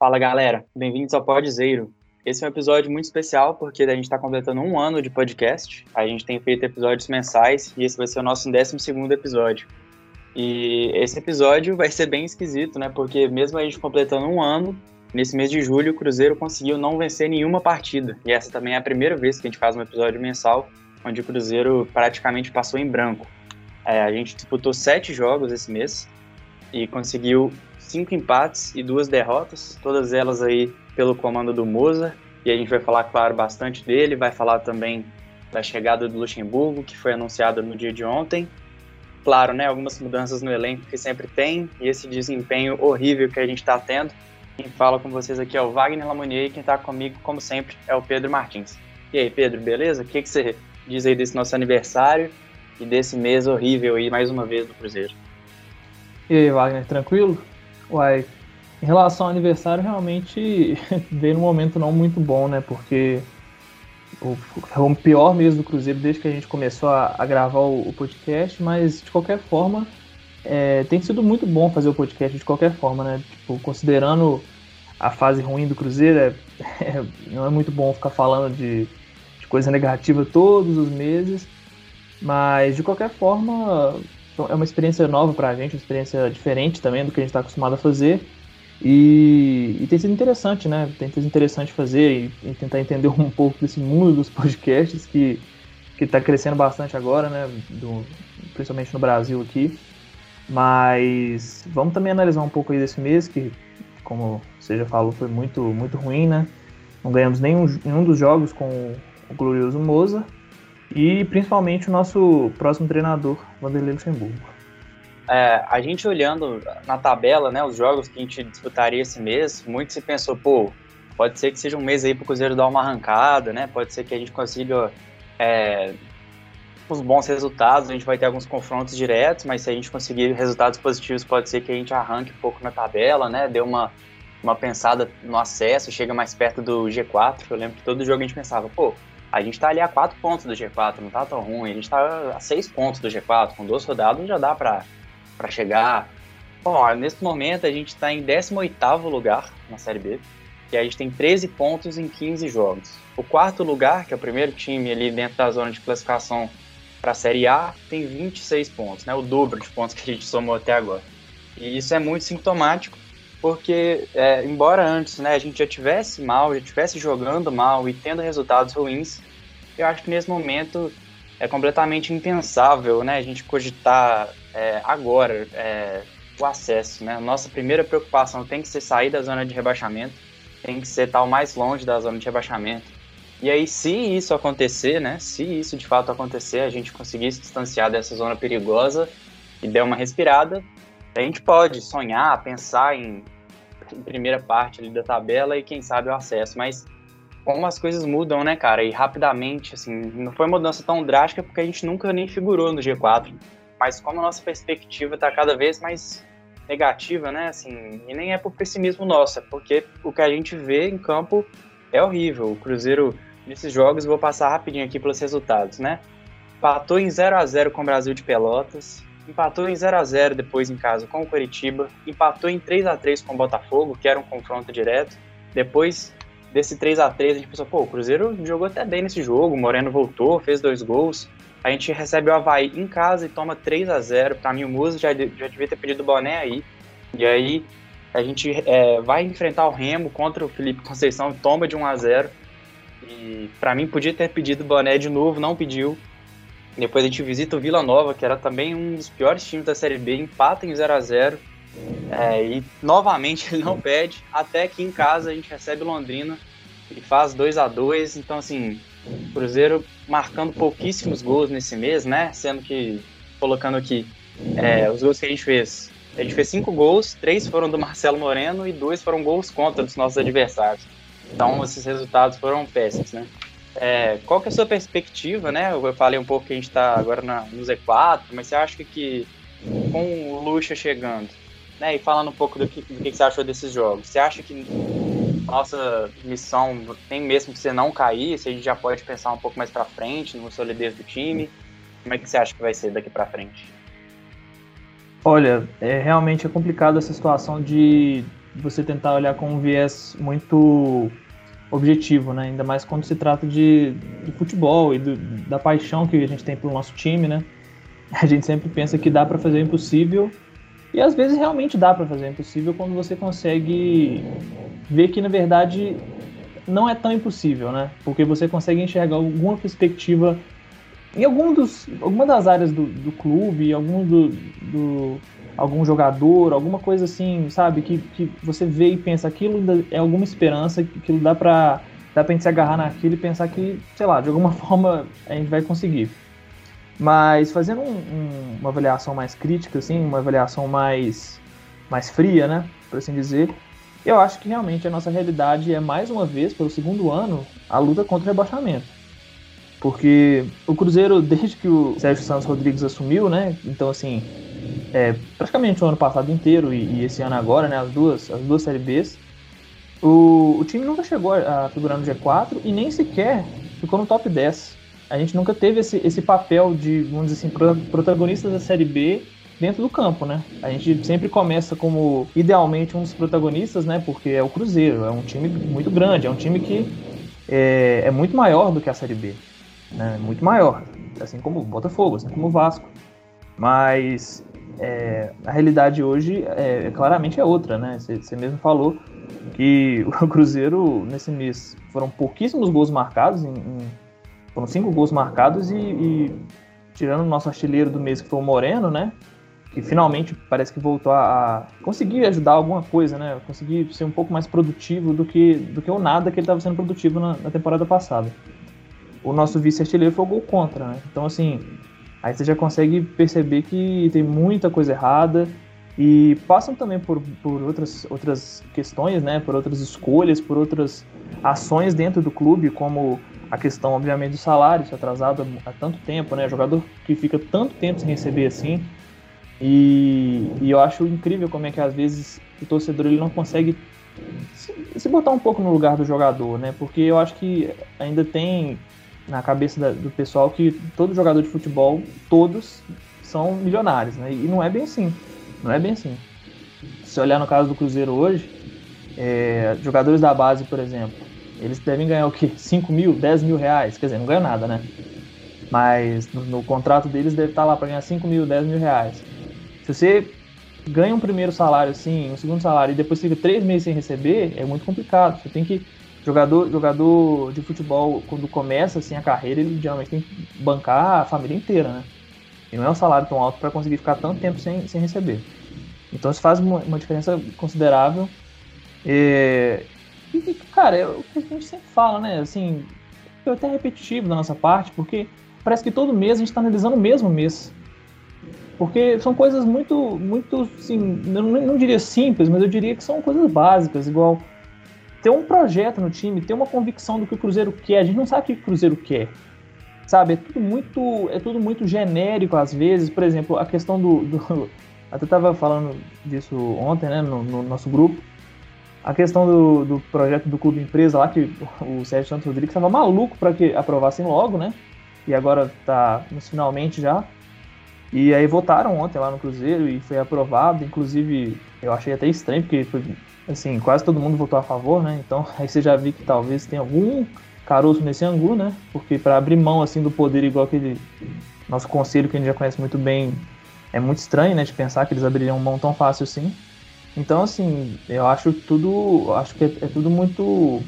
Fala galera, bem-vindos ao Podzeiro. Esse é um episódio muito especial porque a gente está completando um ano de podcast. A gente tem feito episódios mensais e esse vai ser o nosso 12 episódio. E esse episódio vai ser bem esquisito, né? Porque mesmo a gente completando um ano, nesse mês de julho o Cruzeiro conseguiu não vencer nenhuma partida. E essa também é a primeira vez que a gente faz um episódio mensal onde o Cruzeiro praticamente passou em branco. É, a gente disputou sete jogos esse mês e conseguiu cinco empates e duas derrotas, todas elas aí pelo comando do Moza. E a gente vai falar, claro, bastante dele, vai falar também da chegada do Luxemburgo, que foi anunciada no dia de ontem. Claro, né, algumas mudanças no elenco que sempre tem, e esse desempenho horrível que a gente está tendo. Quem fala com vocês aqui é o Wagner Lamonier e quem está comigo, como sempre, é o Pedro Martins. E aí, Pedro, beleza? O que, que você diz aí desse nosso aniversário e desse mês horrível aí, mais uma vez, do Cruzeiro? E aí, Wagner, tranquilo? Uai, em relação ao aniversário, realmente veio num momento não muito bom, né? Porque foi o pior mês do Cruzeiro desde que a gente começou a, a gravar o, o, podcast, mas de qualquer forma, é, tem sido muito bom fazer o podcast de qualquer forma, né? Tipo, considerando a fase ruim do Cruzeiro, é, é, não é muito bom ficar falando de, de coisa negativa todos os meses, mas de qualquer forma, então, é uma experiência nova para a gente, uma experiência diferente também do que a gente está acostumado a fazer. E, e, tem sido interessante, né? Tem sido interessante fazer e, e, tentar entender um pouco desse mundo dos podcasts que que está crescendo bastante agora, né? Do, principalmente no Brasil aqui. Mas vamos também analisar um pouco aí desse mês que, como você já falou, foi muito muito ruim, né? Não ganhamos nenhum, nenhum dos jogos com o glorioso Moza e principalmente o nosso próximo treinador, Vanderlei Luxemburgo. É, a gente olhando na tabela, né, os jogos que a gente disputaria esse mês, muito se pensou, pô, pode ser que seja um mês aí para o Cruzeiro dar uma arrancada, né? Pode ser que a gente consiga é, uns bons resultados, a gente vai ter alguns confrontos diretos, mas se a gente conseguir resultados positivos, pode ser que a gente arranque um pouco na tabela, né? Dê uma, uma pensada no acesso, chega mais perto do G4. Eu lembro que todo jogo a gente pensava, pô, a gente está ali a quatro pontos do G4, não está tão ruim. A gente está a seis pontos do G4, com duas rodadas já dá para chegar. Bom, nesse momento a gente está em 18 lugar na Série B, e a gente tem 13 pontos em 15 jogos. O quarto lugar, que é o primeiro time ali dentro da zona de classificação para a Série A, tem 26 pontos, né? o dobro de pontos que a gente somou até agora. E isso é muito sintomático, porque é, embora antes né, a gente já tivesse mal, já tivesse jogando mal e tendo resultados ruins, eu acho que nesse momento é completamente impensável né, a gente cogitar é, agora é, o acesso. Né? Nossa primeira preocupação tem que ser sair da zona de rebaixamento, tem que ser o mais longe da zona de rebaixamento. E aí, se isso acontecer, né, se isso de fato acontecer, a gente conseguir se distanciar dessa zona perigosa e der uma respirada, a gente pode sonhar, pensar em, em primeira parte ali da tabela e quem sabe o acesso, mas como as coisas mudam, né, cara? E rapidamente, assim, não foi mudança tão drástica porque a gente nunca nem figurou no G4. Mas como a nossa perspectiva está cada vez mais negativa, né, assim, e nem é por pessimismo nosso, é porque o que a gente vê em campo é horrível. O Cruzeiro, nesses jogos, vou passar rapidinho aqui pelos resultados, né? Patou em 0 a 0 com o Brasil de Pelotas, empatou em 0 a 0 depois em casa com o Curitiba, empatou em 3 a 3 com o Botafogo, que era um confronto direto. Depois desse 3 a 3 a gente pensou, pô, o Cruzeiro jogou até bem nesse jogo, o Moreno voltou, fez dois gols. A gente recebe o Havaí em casa e toma 3 a 0 Pra mim, o Musa já, já devia ter pedido o boné aí. E aí, a gente é, vai enfrentar o Remo contra o Felipe Conceição, toma de 1 a 0 E para mim, podia ter pedido o boné de novo, não pediu. Depois a gente visita o Vila Nova, que era também um dos piores times da Série B, empata em 0 a 0 é, e novamente ele não pede, até que em casa a gente recebe Londrina e faz 2 a 2 Então, assim, Cruzeiro marcando pouquíssimos gols nesse mês, né? Sendo que, colocando aqui, é, os gols que a gente fez. A gente fez cinco gols, três foram do Marcelo Moreno e dois foram gols contra dos nossos adversários. Então, esses resultados foram péssimos, né? É, qual que é a sua perspectiva, né? Eu falei um pouco que a gente está agora na, no Z4, mas você acha que com o Lucha chegando, né? E falando um pouco do que, do que você achou desses jogos, você acha que nossa missão tem mesmo que você não cair? Se a gente já pode pensar um pouco mais para frente no solidez do time? Como é que você acha que vai ser daqui para frente? Olha, é, realmente é complicado essa situação de você tentar olhar com um viés muito objetivo, né? Ainda mais quando se trata de, de futebol e do, da paixão que a gente tem pelo nosso time, né? A gente sempre pensa que dá para fazer o impossível e às vezes realmente dá para fazer o impossível quando você consegue ver que na verdade não é tão impossível, né? Porque você consegue enxergar alguma perspectiva em algum dos, alguma das áreas do, do clube, algum do, do, algum jogador, alguma coisa assim, sabe? Que, que você vê e pensa aquilo é alguma esperança, aquilo dá pra, dá pra gente se agarrar naquilo e pensar que, sei lá, de alguma forma a gente vai conseguir. Mas fazendo um, um, uma avaliação mais crítica, assim, uma avaliação mais, mais fria, né? Por assim dizer, eu acho que realmente a nossa realidade é, mais uma vez, pelo segundo ano, a luta contra o rebaixamento. Porque o Cruzeiro, desde que o Sérgio Santos Rodrigues assumiu, né? Então, assim, é, praticamente o ano passado inteiro e, e, esse ano agora, né? As duas, as duas Série Bs, o, o time nunca chegou a figurar no G4 e nem sequer ficou no top 10 a gente nunca teve esse, esse papel de, vamos dizer assim, protagonistas da Série B dentro do campo, né? A gente sempre começa como, idealmente, um dos protagonistas, né? Porque é o Cruzeiro, é um time muito grande, é um time que é, é muito maior do que a Série B, né? Muito maior, assim como o Botafogo, assim como o Vasco. Mas é, a realidade hoje é, claramente é outra, né? Você mesmo falou que o Cruzeiro, nesse mês, foram pouquíssimos gols marcados em, em foram cinco gols marcados e, e, tirando o nosso artilheiro do mês, que foi o Moreno, né? Que finalmente parece que voltou a, a conseguir ajudar alguma coisa, né? Conseguir ser um pouco mais produtivo do que, do que o nada que ele estava sendo produtivo na, na, temporada passada. O nosso vice-artilheiro foi o gol contra, né? Então, assim, aí você já consegue perceber que tem muita coisa errada e passam também por, por outras, outras questões, né? Por outras escolhas, por outras ações dentro do clube, como a questão, obviamente, do salário, se atrasado há tanto tempo, né? Jogador que fica tanto tempo sem receber assim. E, e, eu acho incrível como é que às vezes o torcedor ele não consegue se, se, botar um pouco no lugar do jogador, né? Porque eu acho que ainda tem na cabeça da, do pessoal que todo jogador de futebol, todos são milionários, né? E não é bem assim. Não é bem assim. Se olhar no caso do Cruzeiro hoje, é, jogadores da base, por exemplo, eles devem ganhar o quê? 5 mil, 10 mil reais? Quer dizer, não ganham nada, né? Mas no, no contrato deles deve estar lá para ganhar 5 mil, 10 mil reais. Se você ganha um primeiro salário assim, um segundo salário e depois fica três meses sem receber, é muito complicado. Você tem que. Jogador, jogador de futebol, quando começa assim a carreira, ele geralmente tem que bancar a família inteira, né? E não é um salário tão alto para conseguir ficar tanto tempo sem, sem receber. Então isso faz uma, uma diferença considerável. E, e, cara, é o que a gente sempre fala, né? Assim, é até repetitivo da nossa parte, porque parece que todo mês a gente está analisando o mesmo mês. Porque são coisas muito, muito, assim, não, não diria simples, mas eu diria que são coisas básicas, igual ter um projeto no time, ter uma convicção do que o Cruzeiro quer. A gente não sabe o que o Cruzeiro quer. Sabe? É tudo muito, é tudo muito genérico às vezes. Por exemplo, a questão do. do até estava falando disso ontem, né, no, no nosso grupo a questão do, do projeto do clube empresa lá, que o Sérgio Santos Rodrigues estava maluco para que aprovassem logo, né? E agora está finalmente já. E aí votaram ontem lá no Cruzeiro e foi aprovado. Inclusive, eu achei até estranho, porque foi, assim, quase todo mundo votou a favor, né? Então aí você já viu que talvez tenha algum caroço nesse ângulo, né? Porque para abrir mão assim do poder igual aquele nosso conselho que a gente já conhece muito bem, é muito estranho, né? De pensar que eles abririam mão tão fácil assim. Então, assim, eu acho tudo, acho que é, é tudo muito,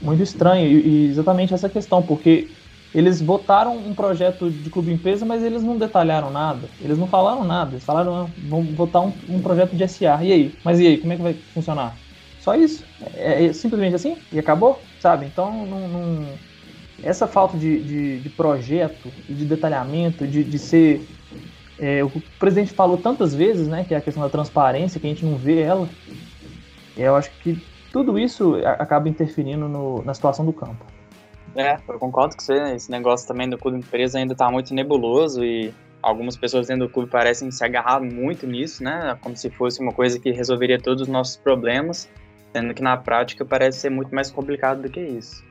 muito estranho e, e, exatamente essa questão, porque eles votaram um projeto de clube empresa, mas eles não detalharam nada, eles não falaram nada, eles falaram, ah, vamos votar um, um, projeto de SA, e aí? Mas e aí, como é que vai funcionar? Só isso? É, é simplesmente assim? E acabou? Sabe? Então, não, não... essa falta de, de, de, projeto e de detalhamento, de, de ser é, o presidente falou tantas vezes, né, que é a questão da transparência, que a gente não vê ela. Eu acho que tudo isso acaba interferindo no, na situação do campo. É, eu concordo com você. Esse negócio também do clube empresa ainda está muito nebuloso e algumas pessoas dentro do clube parecem se agarrar muito nisso, né? Como se fosse uma coisa que resolveria todos os nossos problemas, sendo que na prática parece ser muito mais complicado do que isso.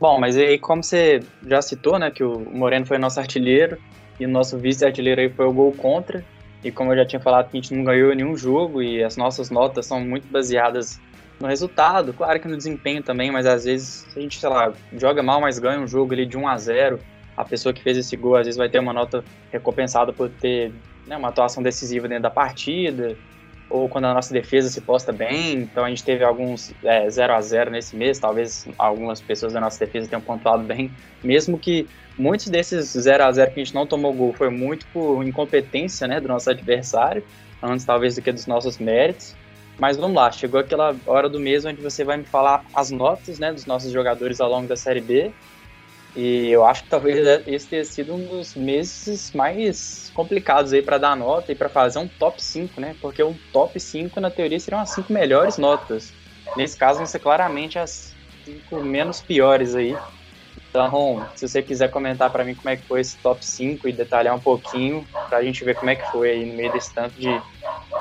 Bom, mas aí como você já citou, né, que o Moreno foi nosso artilheiro, e o nosso vice-artilheiro aí foi o gol contra. E como eu já tinha falado, que a gente não ganhou nenhum jogo e as nossas notas são muito baseadas no resultado, claro que no desempenho também, mas às vezes a gente, sei lá, joga mal, mas ganha um jogo ali de 1 a 0 a pessoa que fez esse gol às vezes vai ter uma nota recompensada por ter né, uma atuação decisiva dentro da partida, ou quando a nossa defesa se posta bem. Então a gente teve alguns é, 0 a 0 nesse mês, talvez algumas pessoas da nossa defesa tenham pontuado bem, mesmo que muitos desses 0 a 0 que a gente não tomou gol foi muito por incompetência né, do nosso adversário, antes talvez do que dos nossos méritos. Mas vamos lá, chegou aquela hora do mês onde você vai me falar as notas né, dos nossos jogadores ao longo da Série B. E eu acho que talvez esse tenha sido um dos meses mais complicados aí para dar nota e para fazer um top 5, né? Porque um top 5, na teoria, seriam as 5 melhores notas. Nesse caso, vão ser claramente as 5 menos piores aí. Então, se você quiser comentar para mim como é que foi esse top 5 e detalhar um pouquinho, para a gente ver como é que foi aí no meio desse tanto de,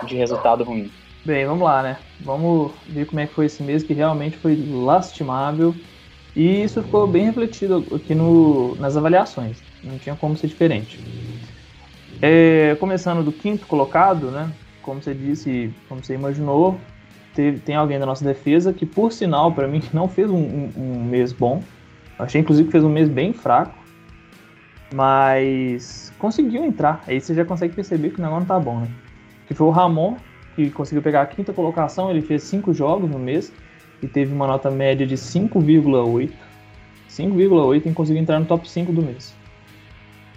de resultado ruim. Bem, vamos lá, né? Vamos ver como é que foi esse mês, que realmente foi lastimável. E isso ficou bem refletido aqui no, nas avaliações. Não tinha como ser diferente. É, começando do quinto colocado, né? Como você disse, como você imaginou, teve, tem alguém da nossa defesa que, por sinal, para mim, não fez um, um, um mês bom. Achei, inclusive, que fez um mês bem fraco. Mas conseguiu entrar. Aí você já consegue perceber que o negócio não tá bom, né? Que foi o Ramon, que conseguiu pegar a quinta colocação, ele fez cinco jogos no mês e teve uma nota média de 5,8. 5,8 e conseguiu entrar no top 5 do mês.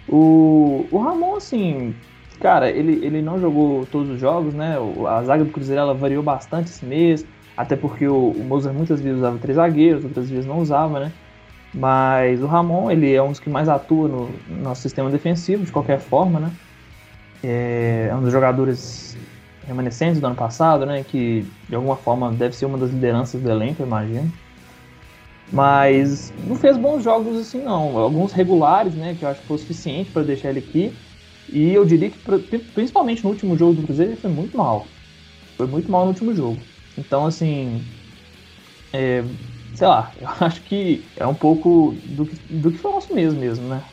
O, o Ramon, assim, cara, ele, ele não jogou todos os jogos, né? A zaga do Cruzeiro ela variou bastante esse mês, até porque o, o Mozart muitas vezes usava três zagueiros, outras vezes não usava, né? Mas o Ramon, ele é um dos que mais atua no, no nosso sistema defensivo, de qualquer forma, né? É, é um dos jogadores remanescentes do ano passado, né? Que de alguma forma deve ser uma das lideranças do elenco, eu imagino. Mas não fez bons jogos assim, não. Alguns regulares, né? Que eu acho que foi o suficiente para deixar ele aqui. E eu diria que, principalmente no último jogo do Cruzeiro, ele foi muito mal. Foi muito mal no último jogo. Então, assim. É, sei lá, eu acho que é um pouco do que, do que foi nosso mesmo, mesmo, né?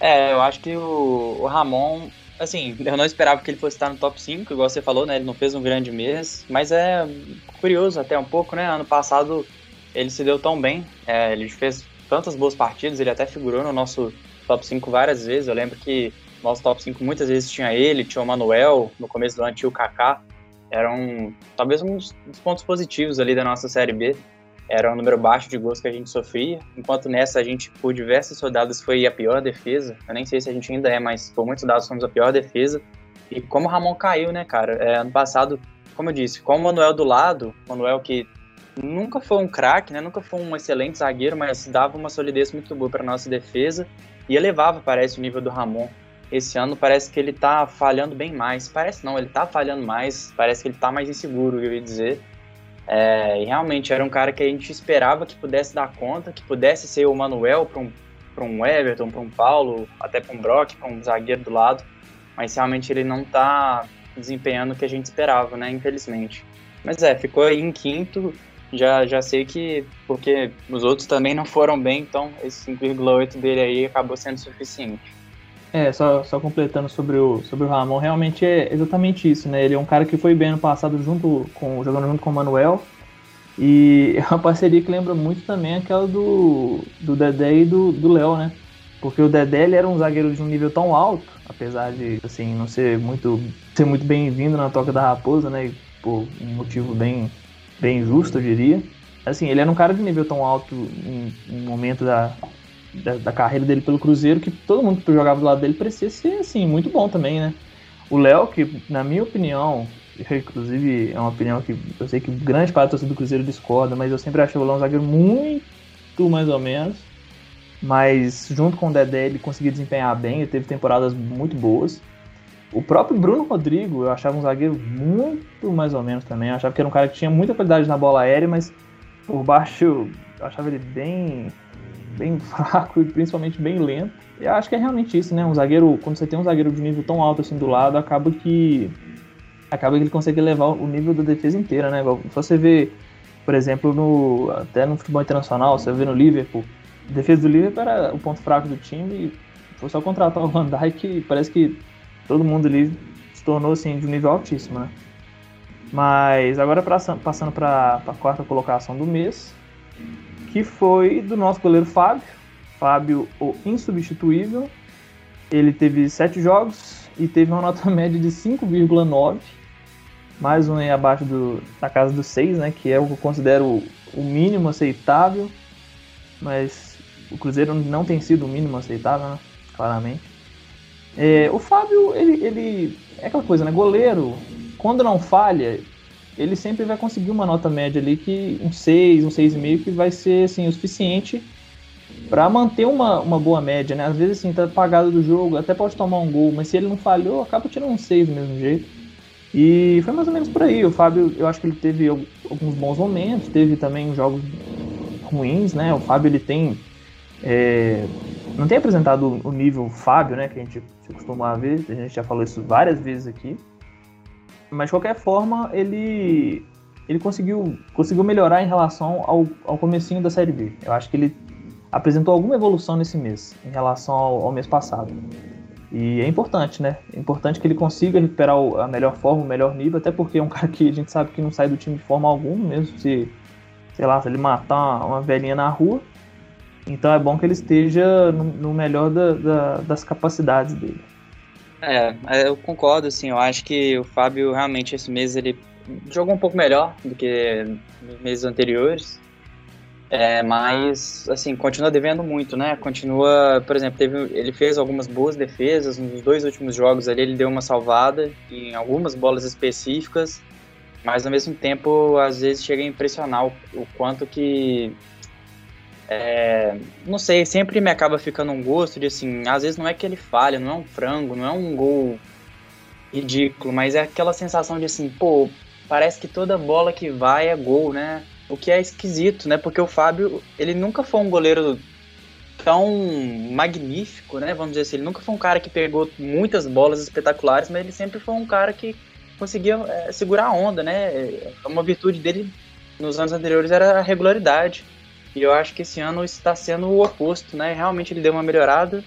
É, eu acho que o, o Ramon assim, eu não esperava que ele fosse estar no top 5, igual você falou, né? Ele não fez um grande mês, mas é curioso até um pouco, né? Ano passado ele se deu tão bem, é, ele fez tantas boas partidas, ele até figurou no nosso top 5 várias vezes. Eu lembro que nosso top 5 muitas vezes tinha ele, tinha o Manuel, no começo do ano tinha o Kaká. Eram talvez um dos pontos positivos ali da nossa Série B era um número baixo de gols que a gente sofria, enquanto nessa a gente, por diversas rodadas, foi a pior defesa. Eu nem sei se a gente ainda é, mas por muitos dados fomos a pior defesa. E como o Ramon caiu, né, cara? É, ano passado, como eu disse, com o Manuel do lado, Manuel que nunca foi um craque, né? Nunca foi um excelente zagueiro, mas dava uma solidez muito boa para nossa defesa e elevava, parece, o nível do Ramon. Esse ano parece que ele tá falhando bem mais. Parece não, ele tá falhando mais. Parece que ele tá mais inseguro, eu ia dizer. É, e realmente era um cara que a gente esperava que pudesse dar conta, que pudesse ser o Manuel para um, um Everton, para um Paulo, até para um Brock, para um zagueiro do lado, mas realmente ele não está desempenhando o que a gente esperava, né? Infelizmente. Mas é, ficou aí em quinto. Já, já sei que, porque os outros também não foram bem, então esse 5,8 dele aí acabou sendo suficiente. É, só, só completando sobre o, sobre o Ramon, realmente é exatamente isso, né? Ele é um cara que foi bem no passado junto com, jogando junto com o Manuel. E é uma parceria que lembra muito também aquela do, do Dedé e do Léo, né? Porque o Dedé ele era um zagueiro de um nível tão alto, apesar de assim, não ser muito, ser muito bem-vindo na toca da raposa, né? Por um motivo bem, bem justo, eu diria. Assim, ele era um cara de nível tão alto em um momento da, da, da, carreira dele pelo Cruzeiro, que todo mundo que jogava do lado dele parecia ser, assim, muito bom também, né? O Léo, que na minha opinião, inclusive é uma opinião que eu sei que grande parte da torcida do Cruzeiro discorda, mas eu sempre achei o Léo um zagueiro muito mais ou menos. Mas junto com o Dedé ele conseguiu desempenhar bem, ele teve temporadas muito boas. O próprio Bruno Rodrigo eu achava um zagueiro muito mais ou menos também. Eu achava que era um cara que tinha muita qualidade na bola aérea, mas por baixo eu achava ele bem bem fraco e principalmente bem lento. E acho que é realmente isso, né? Um zagueiro, quando você tem um zagueiro de nível tão alto assim do lado, acaba que acaba que ele consegue levar o nível da defesa inteira, né? Se você vê, por exemplo, no até no futebol internacional, você vê no Liverpool, a defesa do Liverpool era o ponto fraco do time e foi só contratar o Van Dijk, parece que todo mundo ali tornou assim de um nível altíssimo, né? Mas agora passando para a quarta colocação do mês, que foi do nosso goleiro Fábio. Fábio, o insubstituível. Ele teve sete jogos e teve uma nota média de 5,9. Mais um aí abaixo do, da casa dos 6, né? Que é o que eu considero o mínimo aceitável. Mas o Cruzeiro não tem sido o mínimo aceitável, né? Claramente. É, o Fábio, ele, ele é aquela coisa, né? Goleiro, quando não falha, ele sempre vai conseguir uma nota média ali que um 6, um 6,5 que vai ser assim o suficiente para manter uma, uma boa média, né? Às vezes assim, tá apagado do jogo, até pode tomar um gol, mas se ele não falhou, acaba tirando um 6 do mesmo jeito. E foi mais ou menos por aí. O Fábio, eu acho que ele teve alguns bons momentos, teve também jogos ruins, né? O Fábio ele tem é, não tem apresentado o nível Fábio, né, que a gente costuma ver, a gente já falou isso várias vezes aqui. Mas de qualquer forma, ele ele conseguiu, conseguiu melhorar em relação ao, ao comecinho da Série B. Eu acho que ele apresentou alguma evolução nesse mês, em relação ao, ao mês passado. E é importante, né? É importante que ele consiga recuperar a melhor forma, o melhor nível, até porque é um cara que a gente sabe que não sai do time de forma alguma, mesmo se, sei lá, se ele matar uma velhinha na rua. Então é bom que ele esteja no, no melhor da, da, das capacidades dele. É, é, eu concordo, assim, eu acho que o Fábio realmente esse mês ele jogou um pouco melhor do que nos meses anteriores. É, mas, assim, continua devendo muito, né? Continua, por exemplo, teve, ele fez algumas boas defesas nos dois últimos jogos ali, ele deu uma salvada em algumas bolas específicas, mas ao mesmo tempo, às vezes chega a impressionar o, o quanto que é, não sei, sempre me acaba ficando um gosto de assim, às vezes não é que ele falha, não é um frango, não é um gol ridículo, mas é aquela sensação de assim, pô, parece que toda bola que vai é gol, né? O que é esquisito, né? Porque o Fábio, ele nunca foi um goleiro tão magnífico, né? Vamos dizer assim, ele nunca foi um cara que pegou muitas bolas espetaculares, mas ele sempre foi um cara que conseguia é, segurar a onda, né? Uma virtude dele nos anos anteriores era a regularidade. E eu acho que esse ano está sendo o oposto, né? Realmente ele deu uma melhorada,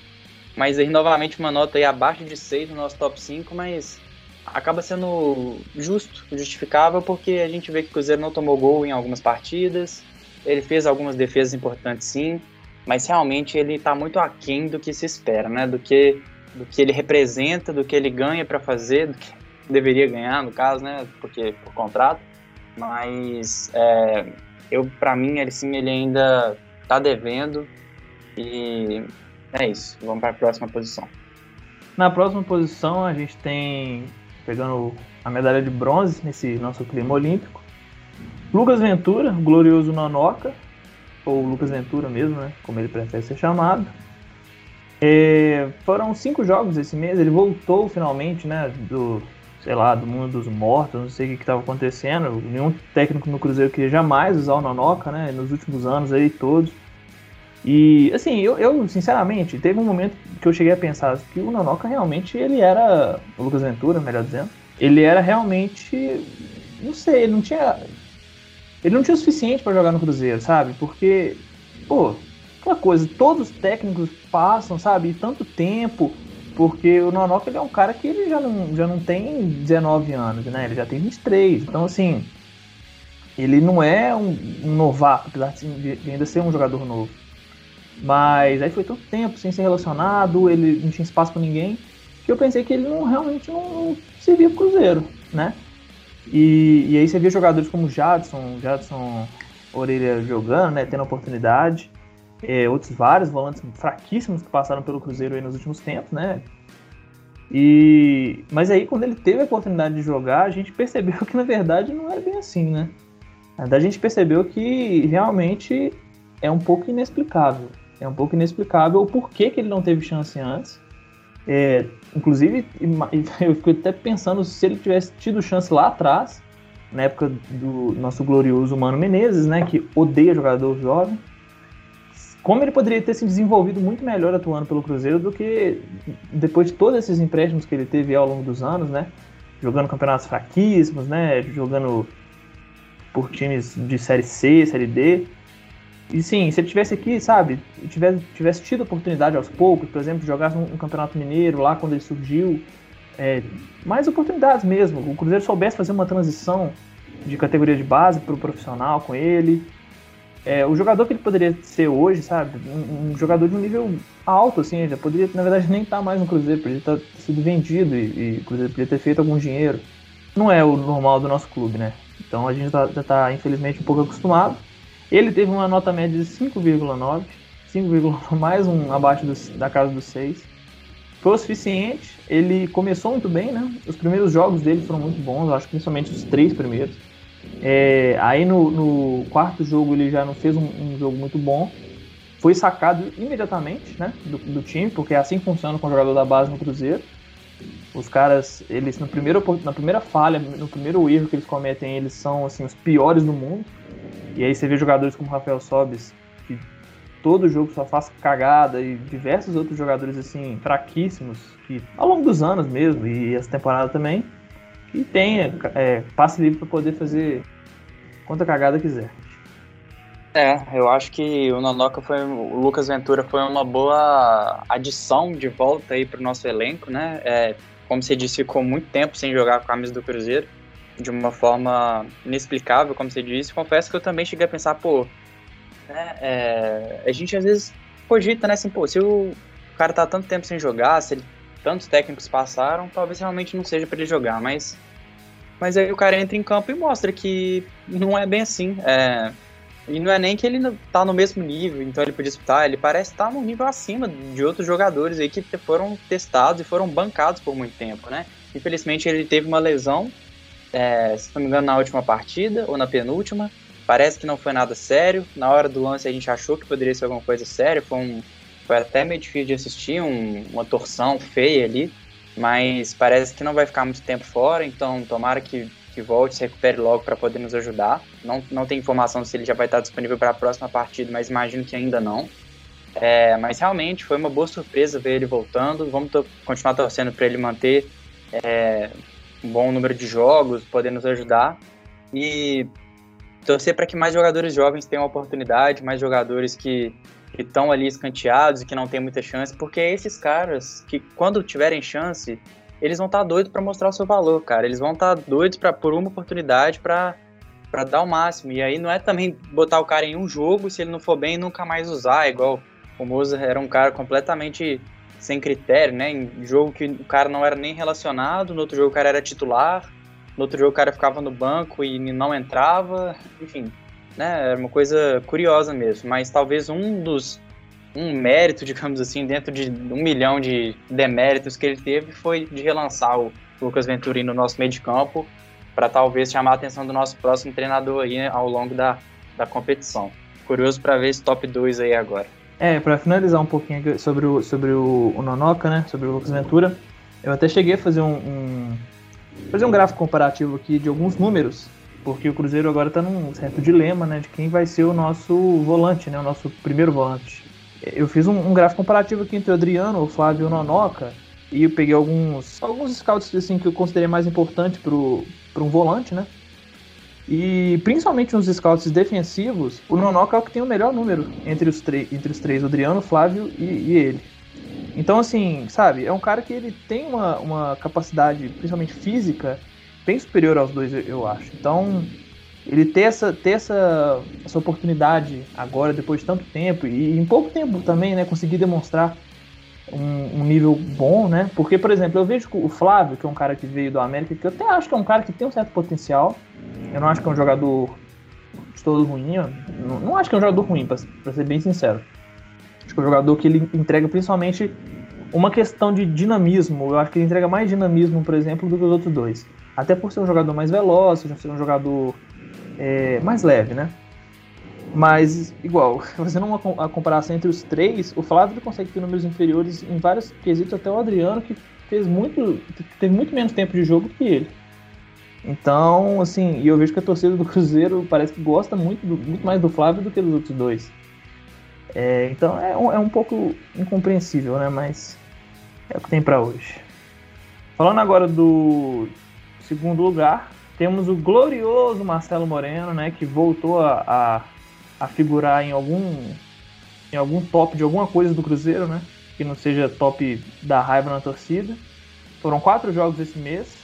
mas aí novamente uma nota aí abaixo de 6 no nosso top 5, mas acaba sendo justo, justificável, porque a gente vê que o Cruzeiro não tomou gol em algumas partidas, ele fez algumas defesas importantes sim, mas realmente ele está muito aquém do que se espera, né? Do que, do que ele representa, do que ele ganha para fazer, do que deveria ganhar, no caso, né? Porque por contrato. Mas é, eu para mim ele sim ele ainda tá devendo e é isso. Vamos para a próxima posição. Na próxima posição a gente tem pegando a medalha de bronze nesse nosso clima olímpico. Lucas Ventura, glorioso Nonoca, ou Lucas Ventura mesmo, né? Como ele prefere ser chamado. É, foram cinco jogos esse mês, ele voltou finalmente, né? Do, sei lá, do mundo dos mortos, não sei o que estava acontecendo. Nenhum técnico no Cruzeiro queria jamais usar o Nonoca, né? Nos últimos anos aí todos. E assim, eu, eu, sinceramente, teve um momento que eu cheguei a pensar que o Nonoca realmente ele era. O Lucas Ventura, melhor dizendo. Ele era realmente. Não sei, ele não tinha. Ele não tinha o suficiente para jogar no Cruzeiro, sabe? Porque, pô, aquela coisa, todos os técnicos passam, sabe? E tanto tempo, porque o Nonoca ele é um cara que ele já não, já não tem 19 anos, né? Ele já tem 23. Então, assim, ele não é um, um novato, apesar de ainda ser um jogador novo. Mas aí foi tanto tempo sem ser relacionado, ele não tinha espaço para ninguém, que eu pensei que ele não, realmente não, servia pro Cruzeiro, né? E, e aí você via jogadores como Jadson, Jadson Orelha jogando, né? Tendo oportunidade é, outros vários volantes fraquíssimos que passaram pelo Cruzeiro nos últimos tempos, né? E mas aí quando ele teve a oportunidade de jogar, a gente percebeu que na verdade não era bem assim, né? A gente percebeu que realmente é um pouco inexplicável. É um pouco inexplicável o porquê que ele não teve chance antes. É, inclusive, eu fico até pensando se ele tivesse tido chance lá atrás, na época do nosso glorioso Mano Menezes, né, que odeia jogador jovem, como ele poderia ter se desenvolvido muito melhor atuando pelo Cruzeiro do que depois de todos esses empréstimos que ele teve ao longo dos anos, né? Jogando campeonatos fraquíssimos, né? Jogando por times de Série C, Série D. E sim, se ele tivesse aqui, sabe, tivesse, tivesse tido oportunidade aos poucos, por exemplo, jogar um, um campeonato mineiro lá quando ele surgiu, é, mais oportunidades mesmo. O Cruzeiro soubesse fazer uma transição de categoria de base para o profissional com ele. É, o jogador que ele poderia ser hoje, sabe? Um, um, jogador de um nível alto, assim, já poderia, na verdade, nem estar tá mais no Cruzeiro, poderia ter sido vendido e, e o Cruzeiro poderia ter feito algum dinheiro. Não é o normal do nosso clube, né? Então a gente tá, já está, infelizmente, um pouco acostumado. Ele teve uma nota média de 5,9, 5, mais um abaixo do, da casa dos 6. Foi o suficiente, ele começou muito bem, né? Os primeiros jogos dele foram muito bons, eu acho que principalmente os três primeiros. É, aí no, no, quarto jogo ele já não fez um, um, jogo muito bom. Foi sacado imediatamente né, do, do, time, porque é assim funciona com o jogador da base no Cruzeiro. Os caras, eles no primeiro, na primeira falha, no primeiro erro que eles cometem, eles são assim, os piores do mundo. E aí você vê jogadores como Rafael Sobis, que todo jogo só faz cagada, e diversos outros jogadores assim, fraquíssimos, que ao longo dos anos mesmo, e essa temporada também, que tenha é, passe livre para poder fazer quanta cagada quiser. É, eu acho que o Nonoka foi. O Lucas Ventura foi uma boa adição de volta aí para o nosso elenco, né? É, como você disse, ficou muito tempo sem jogar com a camisa do Cruzeiro, de uma forma inexplicável, como você disse. Confesso que eu também cheguei a pensar, pô, né, é, a gente às vezes cogita, né? Assim, pô, se o cara tá tanto tempo sem jogar, se ele tantos técnicos passaram, talvez realmente não seja para ele jogar, mas mas aí o cara entra em campo e mostra que não é bem assim. É, e não é nem que ele tá no mesmo nível, então ele podia disputar, ele parece estar tá num nível acima de outros jogadores aí que foram testados e foram bancados por muito tempo, né? Infelizmente ele teve uma lesão, é, se não me engano, na última partida ou na penúltima. Parece que não foi nada sério. Na hora do lance a gente achou que poderia ser alguma coisa séria, foi um, foi até meio difícil de assistir, um, uma torção feia ali, mas parece que não vai ficar muito tempo fora, então tomara que, que volte, se recupere logo para poder nos ajudar. Não, não tem informação se ele já vai estar disponível para a próxima partida, mas imagino que ainda não. É, mas realmente foi uma boa surpresa ver ele voltando. Vamos to continuar torcendo para ele manter é, um bom número de jogos, poder nos ajudar. E torcer para que mais jogadores jovens tenham oportunidade, mais jogadores que estão ali escanteados e que não tem muita chance, porque esses caras que, quando tiverem chance, eles vão estar tá doidos para mostrar o seu valor, cara. Eles vão estar tá doidos para por uma oportunidade para para dar o máximo. E aí não é também botar o cara em um jogo, se ele não for bem, nunca mais usar, igual o Moza era um cara completamente sem critério, né? Em jogo que o cara não era nem relacionado, no outro jogo o cara era titular, no outro jogo o cara ficava no banco e não entrava, enfim né? Era uma coisa curiosa mesmo. Mas talvez um dos um mérito, digamos assim, dentro de um milhão de deméritos que ele teve foi de relançar o Lucas Venturi no nosso meio de campo para talvez chamar a atenção do nosso próximo treinador aí né, ao longo da, da competição. Curioso para ver esse top 2 aí agora. É, para finalizar um pouquinho sobre o, sobre o, o Nonoca, né, sobre o Lucas Ventura, eu até cheguei a fazer um, um fazer um gráfico comparativo aqui de alguns números porque o Cruzeiro agora está num certo dilema, né, de quem vai ser o nosso volante, né, o nosso primeiro volante. Eu fiz um, um gráfico comparativo aqui entre o Adriano, o Flávio e o Nonoca, e eu peguei alguns, alguns scouts assim, que eu considerei mais importantes para um volante, né, e principalmente nos scouts defensivos, o Nonoca é o que tem o melhor número entre os, entre os três, o Adriano, o Flávio e, e ele. Então, assim, sabe, é um cara que ele tem uma, uma capacidade, principalmente física, bem superior aos dois, eu acho. Então, ele ter essa, ter essa, essa oportunidade agora, depois de tanto tempo, e em pouco tempo também, né, conseguir demonstrar um, um, nível bom, né? Porque, por exemplo, eu vejo o Flávio, que é um cara que veio do América, que eu até acho que é um cara que tem um certo potencial. Eu não acho que é um jogador de todo ruim, não, não, acho que é um jogador ruim, para ser bem sincero. Acho que é um jogador que ele entrega principalmente uma questão de dinamismo. Eu acho que ele entrega mais dinamismo, por exemplo, do que os outros dois. Até por ser um jogador mais veloz, ser um jogador é, mais leve, né? Mas, igual, fazendo uma a comparação entre os três, o Flávio consegue ter números inferiores em vários quesitos, até o Adriano, que fez muito. teve muito menos tempo de jogo que ele. Então, assim, e eu vejo que a torcida do Cruzeiro parece que gosta muito, do, muito mais do Flávio do que dos outros dois. É, então é um, é um pouco incompreensível, né? Mas é o que tem para hoje. Falando agora do, segundo lugar, temos o glorioso Marcelo Moreno, né, que voltou a, a, a, figurar em algum, em algum top de alguma coisa do Cruzeiro, né, que não seja top da raiva na torcida. foram quatro jogos esse mês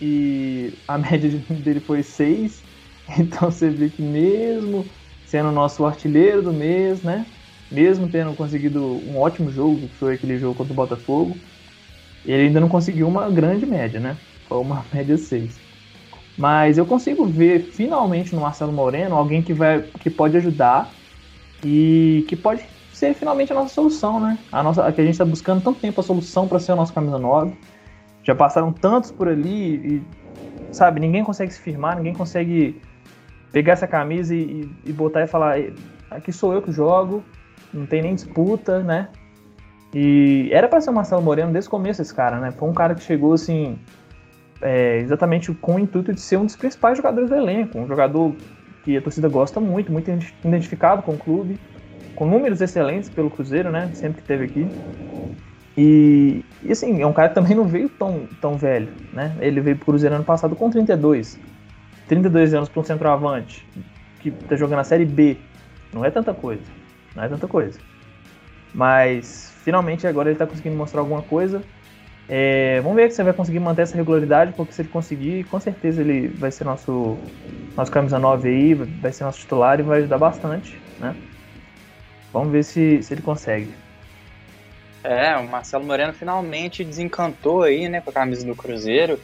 e a média dele foi seis. Então você vê que mesmo sendo o nosso artilheiro do mês, né? Mesmo tendo conseguido um ótimo jogo, que foi aquele jogo contra o Botafogo, ele ainda não conseguiu uma grande média, né? Foi uma média 6. Mas eu consigo ver finalmente no Marcelo Moreno alguém que vai que pode ajudar e que pode ser finalmente a nossa solução, né? A nossa a que a gente está buscando tanto tempo a solução para ser a nossa camisa 9. Já passaram tantos por ali e sabe, ninguém consegue se firmar, ninguém consegue pegar essa camisa e, e botar e falar aqui sou eu que jogo, não tem nem disputa, né? E era para ser o Marcelo Moreno desde o começo esse cara, né? Foi um cara que chegou assim é, exatamente com o intuito de ser um dos principais jogadores do elenco, um jogador que a torcida gosta muito, muito identificado com o clube, com números excelentes pelo Cruzeiro, né? Sempre que teve aqui. E, e assim, é um cara que também não veio tão, tão velho, né? Ele veio pro Cruzeiro ano passado com 32. 32 anos para um centroavante que tá jogando a Série B. Não é tanta coisa. Não é tanta coisa. Mas finalmente agora ele está conseguindo mostrar alguma coisa. É, vamos ver se você vai conseguir manter essa regularidade, porque se ele conseguir, com certeza ele vai ser nosso, nosso camisa 9 aí, vai ser nosso titular e vai ajudar bastante, né? Vamos ver se, se ele consegue. É, o Marcelo Moreno finalmente desencantou aí, né, com a camisa do Cruzeiro.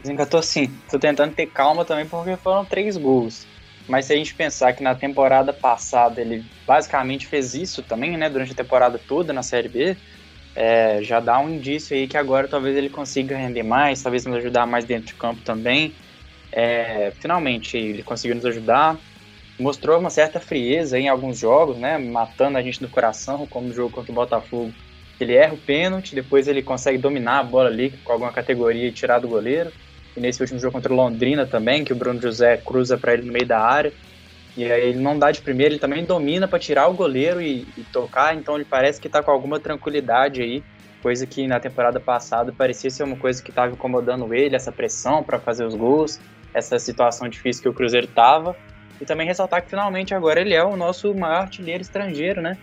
Desencantou sim. Tô tentando ter calma também porque foram três gols. Mas se a gente pensar que na temporada passada ele basicamente fez isso também, né, durante a temporada toda na Série B, é, já dá um indício aí que agora talvez ele consiga render mais, talvez nos ajudar mais dentro de campo também. É, finalmente ele conseguiu nos ajudar, mostrou uma certa frieza em alguns jogos, né, matando a gente no coração, como no jogo contra o Botafogo. Ele erra o pênalti, depois ele consegue dominar a bola ali com alguma categoria e tirar do goleiro. E nesse último jogo contra o Londrina também, que o Bruno José cruza para ele no meio da área. E aí ele não dá de primeiro, ele também domina para tirar o goleiro e, e, tocar, então ele parece que está com alguma tranquilidade aí, coisa que na temporada passada parecia ser uma coisa que estava incomodando ele, essa pressão para fazer os gols, essa situação difícil que o Cruzeiro tava. E também ressaltar que finalmente agora ele é o nosso maior artilheiro estrangeiro, né?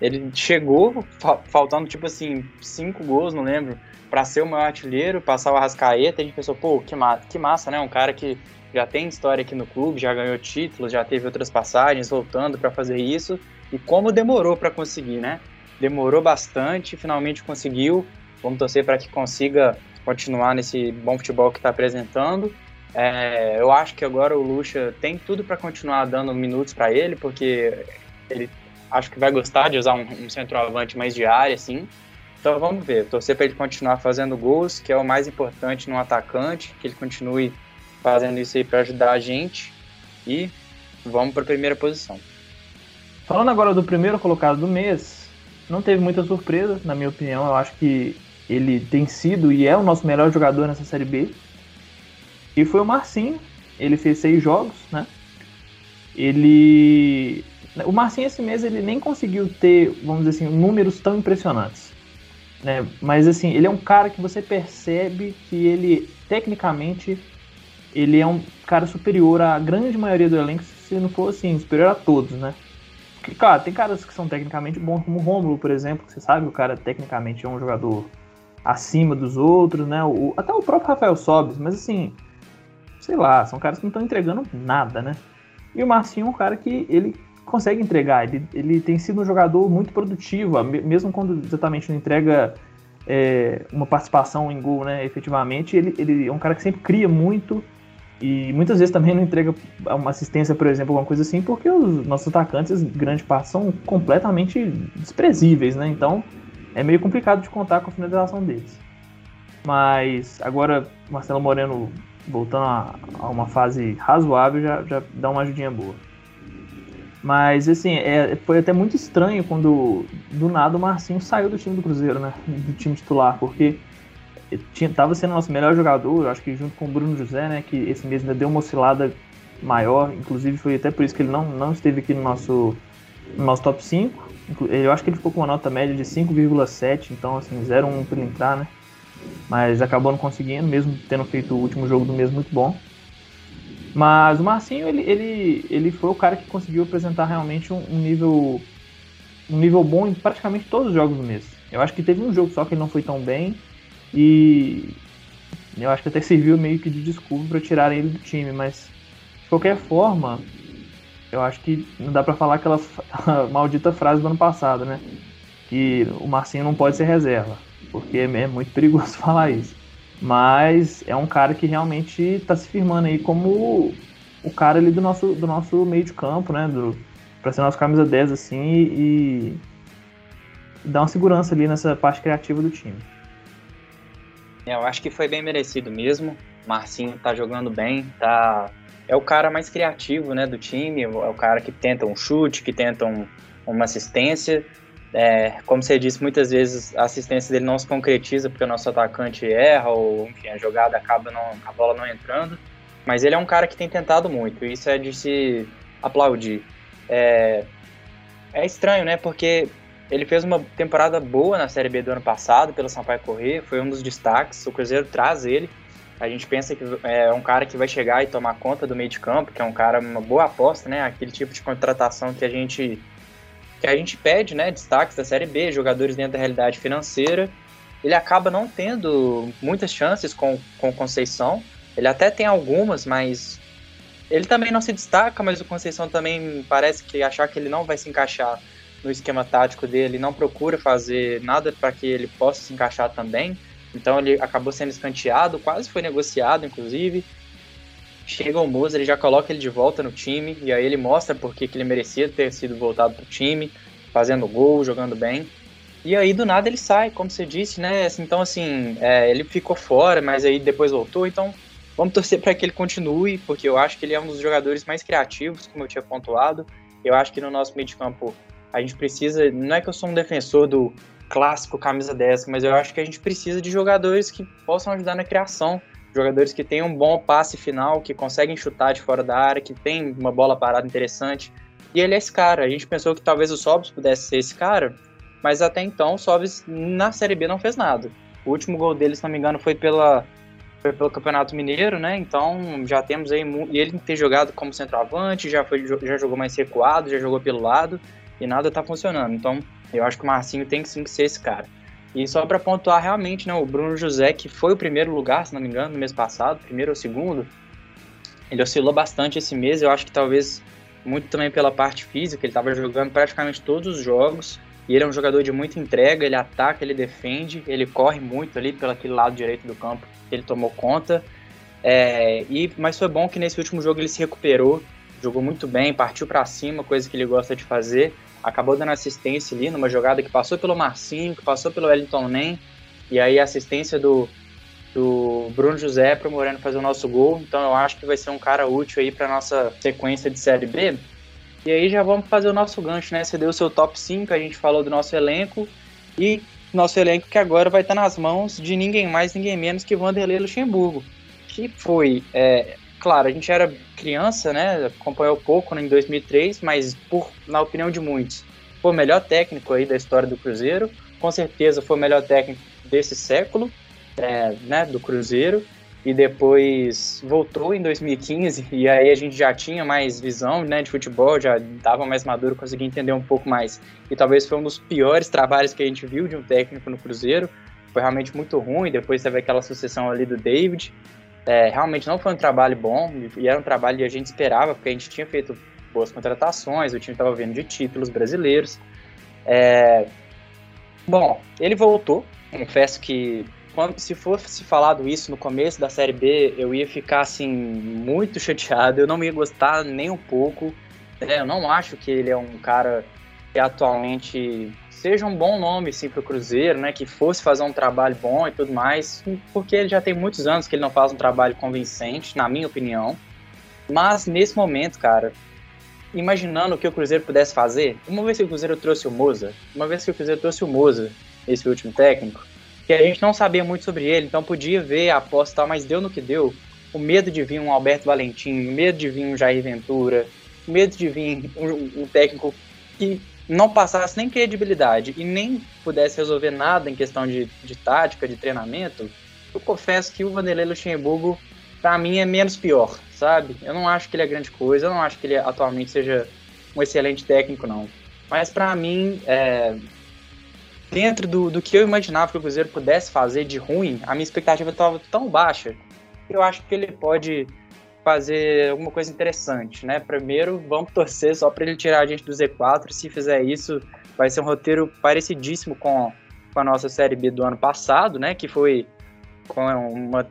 Ele chegou faltando tipo assim, cinco gols, não lembro, para ser o maior artilheiro, passar o Arrascaeta, a gente pensou, pô, que, ma que massa, né? Um cara que já tem história aqui no clube, já ganhou títulos, já teve outras passagens, voltando para fazer isso. E como demorou para conseguir, né? Demorou bastante, finalmente conseguiu. Vamos torcer para que consiga continuar nesse bom futebol que está apresentando. É, eu acho que agora o Lucha tem tudo para continuar dando minutos para ele, porque ele acho que vai gostar de usar um, um centroavante mais de área, assim. Então vamos ver, torcer para ele continuar fazendo gols, que é o mais importante no atacante, que ele continue fazendo isso aí para ajudar a gente e vamos para a primeira posição. Falando agora do primeiro colocado do mês, não teve muita surpresa, na minha opinião. Eu acho que ele tem sido e é o nosso melhor jogador nessa Série B. E foi o Marcinho. Ele fez seis jogos, né? Ele. O Marcinho esse mês ele nem conseguiu ter, vamos dizer assim, números tão impressionantes. Né? Mas assim, ele é um cara que você percebe que ele tecnicamente ele é um cara superior à grande maioria do elenco, se não for assim, superior a todos, né? Porque, claro, tem caras que são tecnicamente bons, como o Romulo, por exemplo, que você sabe que o cara tecnicamente é um jogador acima dos outros, né? O, até o próprio Rafael Sobes, mas assim, sei lá, são caras que não estão entregando nada, né? E o Marcinho é um cara que ele consegue entregar. Ele, ele tem sido um jogador muito produtivo, mesmo quando exatamente não entrega é, uma participação em gol, né, efetivamente, ele, ele é um cara que sempre cria muito e muitas vezes também não entrega uma assistência, por exemplo, alguma coisa assim, porque os nossos atacantes, grande parte, são completamente desprezíveis, né? Então é meio complicado de contar com a finalização deles. Mas agora, Marcelo Moreno voltando a, a uma fase razoável já, já dá uma ajudinha boa. Mas, assim, é, foi até muito estranho quando do nada o Marcinho saiu do time do Cruzeiro, né? Do time titular, porque tinha, tava sendo nosso melhor jogador, eu acho que junto com o Bruno José, né? Que esse mês ainda deu uma oscilada maior, inclusive foi até por isso que ele não, não esteve aqui no nosso, no nosso top 5. Eu acho que ele ficou com uma nota média de 5,7, então, assim, 0,1 para ele entrar, né? Mas acabou não conseguindo, mesmo tendo feito o último jogo do mês muito bom. Mas o Marcinho, ele, ele, ele foi o cara que conseguiu apresentar realmente um, um, nível um nível bom em praticamente todos os jogos do mês. Eu acho que teve um jogo só que ele não foi tão bem. E, Eu acho que até serviu meio que de desculpa para tirar ele do time, mas de qualquer forma, eu acho que não dá para falar aquela maldita frase do ano passado, né? Que o Marcinho não pode ser reserva, porque é muito perigoso falar isso. Mas é um cara que realmente está se firmando aí como o cara ali do nosso, do nosso meio de campo, né? Pra ser nosso camisa 10, assim, e, e dar uma segurança ali nessa parte criativa do time. É, eu acho que foi bem merecido mesmo. Marcinho tá jogando bem, tá é o cara mais criativo né, do time, é o cara que tenta um chute, que tenta um, uma assistência. É, como você disse, muitas vezes a assistência dele não se concretiza porque o nosso atacante erra ou enfim, a jogada acaba não, a bola não entrando. Mas ele é um cara que tem tentado muito, isso é de se aplaudir. É, é estranho, né? Porque ele fez uma temporada boa na Série B do ano passado pelo Sampaio Corrêa, foi um dos destaques. O Cruzeiro traz ele a gente pensa que é um cara que vai chegar e tomar conta do meio de campo, que é um cara, uma boa aposta, né? Aquele tipo de contratação que a gente que a gente pede, né? Destaques da Série B, jogadores dentro da realidade financeira. Ele acaba não tendo muitas chances com, com Conceição. Ele até tem algumas, mas ele também não se destaca, mas o Conceição também parece que achar que ele não vai se encaixar no esquema tático dele, não procura fazer nada para que ele possa se encaixar também. Então ele acabou sendo escanteado, quase foi negociado, inclusive. Chega o Moza, ele já coloca ele de volta no time, e aí ele mostra porque que ele merecia ter sido voltado para o time, fazendo gol, jogando bem. E aí do nada ele sai, como você disse, né? Então assim, é, ele ficou fora, mas aí depois voltou. Então vamos torcer para que ele continue, porque eu acho que ele é um dos jogadores mais criativos, como eu tinha pontuado. Eu acho que no nosso meio de campo a gente precisa. Não é que eu sou um defensor do clássico camisa 10, mas eu acho que a gente precisa de jogadores que possam ajudar na criação, jogadores que tenham um bom passe final, que conseguem chutar de fora da área, que tem uma bola parada interessante. E ele é esse cara. A gente pensou que talvez o Sobs pudesse ser esse cara, mas até então o Sobs na Série B não fez nada. O último gol dele, se não me engano, foi pela foi pelo Campeonato Mineiro, né? Então já temos aí e ele tem jogado como centroavante, já foi já jogou mais recuado, já jogou pelo lado e nada tá funcionando. Então eu acho que o Marcinho tem sim que ser esse cara. E só para pontuar realmente, né, o Bruno José, que foi o primeiro lugar, se não me engano, no mês passado, primeiro ou segundo, ele oscilou bastante esse mês. Eu acho que talvez muito também pela parte física, ele estava jogando praticamente todos os jogos. E ele é um jogador de muita entrega, ele ataca, ele defende, ele corre muito ali pelo aquele lado direito do campo, ele tomou conta. É, e Mas foi bom que nesse último jogo ele se recuperou, jogou muito bem, partiu para cima, coisa que ele gosta de fazer acabou dando assistência ali numa jogada que passou pelo Marcinho, que passou pelo Wellington Nem, e aí assistência do, do Bruno José para o Moreno fazer o nosso gol. Então eu acho que vai ser um cara útil aí para nossa sequência de Série B. E aí já vamos fazer o nosso gancho, né? Você deu o seu top 5, a gente falou do nosso elenco e nosso elenco que agora vai estar nas mãos de ninguém mais, ninguém menos que Vanderlei Luxemburgo, que foi é, claro, a gente era criança, né? Acompanhou pouco em 2003, mas por, na opinião de muitos, foi o melhor técnico aí da história do Cruzeiro. Com certeza foi o melhor técnico desse século, é, né? Do Cruzeiro. E depois voltou em 2015 e aí a gente já tinha mais visão, né? De futebol, já estava mais maduro, conseguia entender um pouco mais. E talvez foi um dos piores trabalhos que a gente viu de um técnico no Cruzeiro. Foi realmente muito ruim. Depois teve aquela sucessão ali do David. É, realmente não foi um trabalho bom, e era um trabalho que a gente esperava, porque a gente tinha feito boas contratações, o time estava vendo de títulos brasileiros. É, bom, ele voltou, confesso que quando, se fosse falado isso no começo da Série B, eu ia ficar assim muito chateado, eu não ia gostar nem um pouco. Né? Eu não acho que ele é um cara que atualmente seja um bom nome sim para o Cruzeiro, né? Que fosse fazer um trabalho bom e tudo mais, porque ele já tem muitos anos que ele não faz um trabalho convincente, na minha opinião. Mas nesse momento, cara, imaginando o que o Cruzeiro pudesse fazer, uma vez que o Cruzeiro trouxe o Moza, uma vez que o Cruzeiro trouxe o Moza, esse último técnico, que a gente não sabia muito sobre ele, então podia ver a aposta tal, mas deu no que deu. O medo de vir um Alberto Valentim, o medo de vir um Jair Ventura, o medo de vir um, um técnico que não passasse nem credibilidade e nem pudesse resolver nada em questão de, de tática, de treinamento, eu confesso que o Vanderlei Luxemburgo, para mim, é menos pior, sabe? Eu não acho que ele é grande coisa, eu não acho que ele atualmente seja um excelente técnico, não. Mas para mim, é... dentro do, do que eu imaginava que o Cruzeiro pudesse fazer de ruim, a minha expectativa estava tão baixa eu acho que ele pode fazer alguma coisa interessante, né? Primeiro, vamos torcer só para ele tirar a gente do Z4. Se fizer isso, vai ser um roteiro parecidíssimo com, com a nossa Série B do ano passado, né? Que foi com uma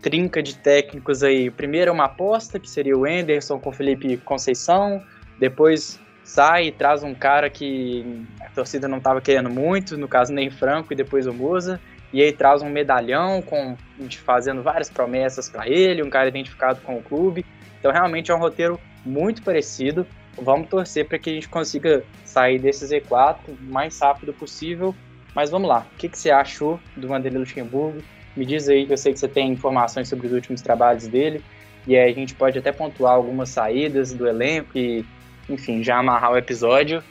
trinca de técnicos aí. Primeiro é uma aposta, que seria o Anderson com o Felipe Conceição. Depois sai e traz um cara que a torcida não estava querendo muito, no caso nem Franco e depois o Musa. E aí traz um medalhão com fazendo várias promessas para ele, um cara identificado com o clube. Então realmente é um roteiro muito parecido. Vamos torcer para que a gente consiga sair desse Z4 o mais rápido possível. Mas vamos lá, o que, que você achou do Vanderlei Luxemburgo? Me diz aí, que eu sei que você tem informações sobre os últimos trabalhos dele, e aí a gente pode até pontuar algumas saídas do elenco e, enfim, já amarrar o episódio.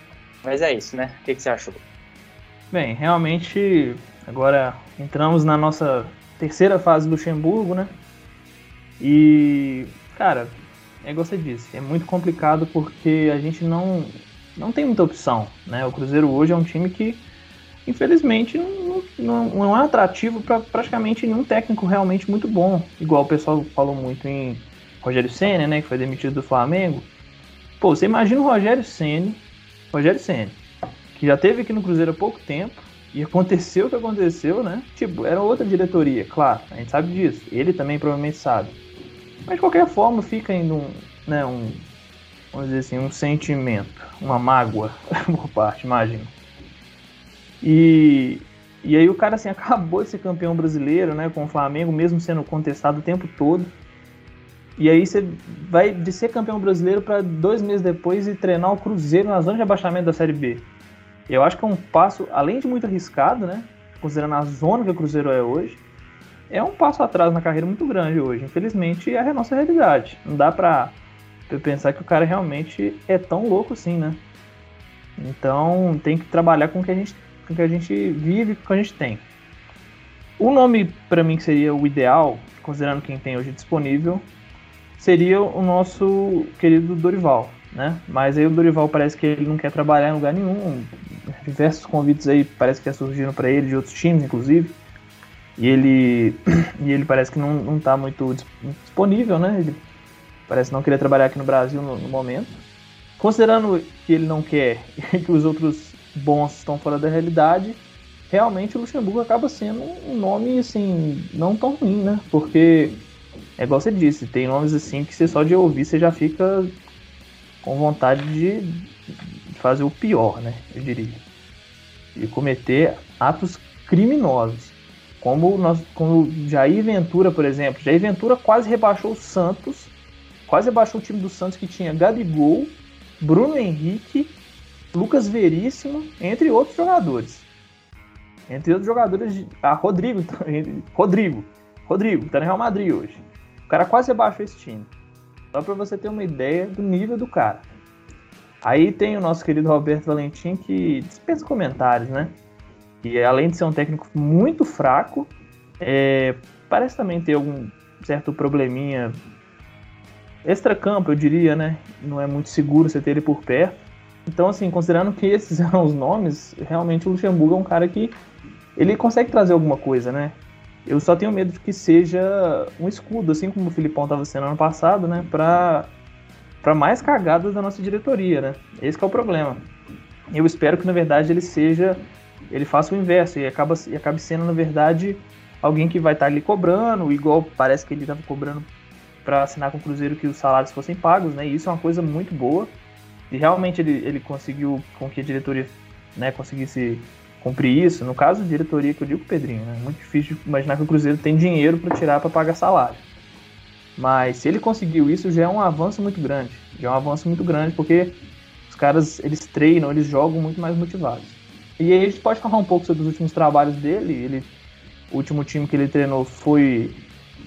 Mas é isso, né? O que, que você achou? Bem, realmente, agora entramos na nossa terceira fase do Luxemburgo, né? E, cara, é igual você disse, é muito complicado porque a gente não, não tem muita opção, né? O Cruzeiro hoje é um time que infelizmente não, não, não é atrativo para praticamente nenhum técnico realmente muito bom. Igual o pessoal falou muito em Rogério Senna, né, que foi demitido do Flamengo. Pô, você imagina o Rogério Senna, Rogério Senna, que já teve aqui no Cruzeiro há pouco tempo, e aconteceu o que aconteceu, né? Tipo, era outra diretoria, claro, a gente sabe disso. Ele também provavelmente sabe. Mas de qualquer forma fica ainda um, né, um, vamos dizer assim, um sentimento, uma mágoa por parte, imagino. E, e aí o cara assim acabou de ser campeão brasileiro, né, com o Flamengo, mesmo sendo contestado o tempo todo. E aí você vai de ser campeão brasileiro para dois meses depois e treinar o Cruzeiro na zona de abaixamento da Série B. Eu acho que é um passo, além de muito arriscado, né, considerando a zona que o Cruzeiro é hoje, é um passo atrás na carreira muito grande hoje. Infelizmente é a nossa realidade. Não dá pra pensar que o cara realmente é tão louco assim, né? Então tem que trabalhar com o que a gente com o que a gente vive, com o que a gente tem. O nome para mim que seria o ideal, considerando quem tem hoje disponível, seria o nosso querido Dorival, né? Mas aí o Dorival parece que ele não quer trabalhar em lugar nenhum. Diversos convites aí parece que é surgindo para ele de outros times, inclusive. E ele e ele parece que não, não tá muito disponível, né? Ele parece não querer trabalhar aqui no Brasil no, no momento. Considerando que ele não quer que os outros bons estão fora da realidade, realmente o Luxemburgo acaba sendo um nome, assim, não tão ruim, né? Porque, é igual você disse, tem nomes assim que você só de ouvir você já fica com vontade de fazer o pior, né? Eu diria. De cometer atos criminosos. Como, nós, como Jair Ventura, por exemplo. Jair Ventura quase rebaixou o Santos, quase rebaixou o time do Santos que tinha Gabigol, Bruno Henrique Lucas Veríssimo, entre outros jogadores. Entre outros jogadores, ah, Rodrigo, Rodrigo, Rodrigo, tá no Real Madrid hoje. O cara quase abaixou esse time. Só para você ter uma ideia do nível do cara. Aí tem o nosso querido Roberto Valentim, que dispensa comentários, né? E além de ser um técnico muito fraco, é, parece também ter algum certo probleminha extra-campo, eu diria, né? Não é muito seguro você ter ele por perto. Então, assim, considerando que esses eram os nomes, realmente o Luxemburgo é um cara que ele consegue trazer alguma coisa, né? Eu só tenho medo de que seja um escudo, assim como o Filipão estava sendo ano passado, né? Para para mais cagadas da nossa diretoria, né? Esse é o problema. Eu espero que na verdade ele seja, ele faça o inverso e acaba e acabe sendo na verdade alguém que vai estar tá ali cobrando, igual parece que ele estava cobrando para assinar com o Cruzeiro que os salários fossem pagos, né? E isso é uma coisa muito boa. E realmente ele, ele conseguiu com que a diretoria né, conseguisse cumprir isso, no caso diretoria que eu digo Pedrinho, né, muito difícil imaginar que o Cruzeiro tem dinheiro para tirar para pagar salário. Mas se ele conseguiu isso, já é um avanço muito grande. Já é um avanço muito grande, porque os caras, eles treinam, eles jogam muito mais motivados. E aí a gente pode falar um pouco sobre os últimos trabalhos dele. Ele, o último time que ele treinou foi,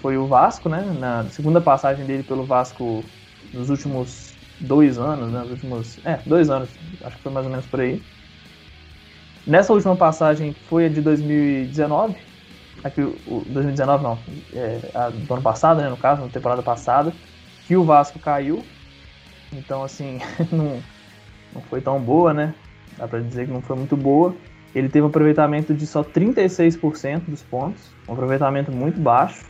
foi o Vasco, né? Na segunda passagem dele pelo Vasco nos últimos dois anos, né? Os últimos. É, dois anos, acho que foi mais ou menos por aí. Nessa última passagem foi a de 2019. Aqui, o 2019 não, é, a do ano passado, né? No caso, na temporada passada, que o Vasco caiu. Então, assim, não, não foi tão boa, né? Dá pra dizer que não foi muito boa. ele teve um aproveitamento de só 36% dos pontos, um aproveitamento muito baixo.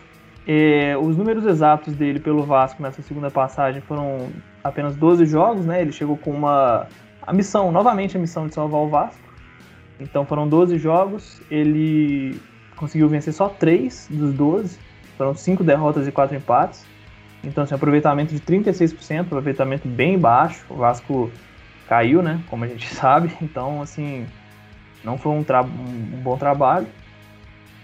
E, os números exatos dele pelo Vasco nessa segunda passagem foram apenas 12 jogos, né? Ele chegou com uma a missão, novamente a missão de salvar o Vasco. Então foram 12 jogos, ele conseguiu vencer só 3 dos 12, foram 5 derrotas e 4 empates. Então, assim, aproveitamento de 36%, aproveitamento bem baixo. O Vasco caiu, né? Como a gente sabe. Então, assim, não foi um, um bom trabalho.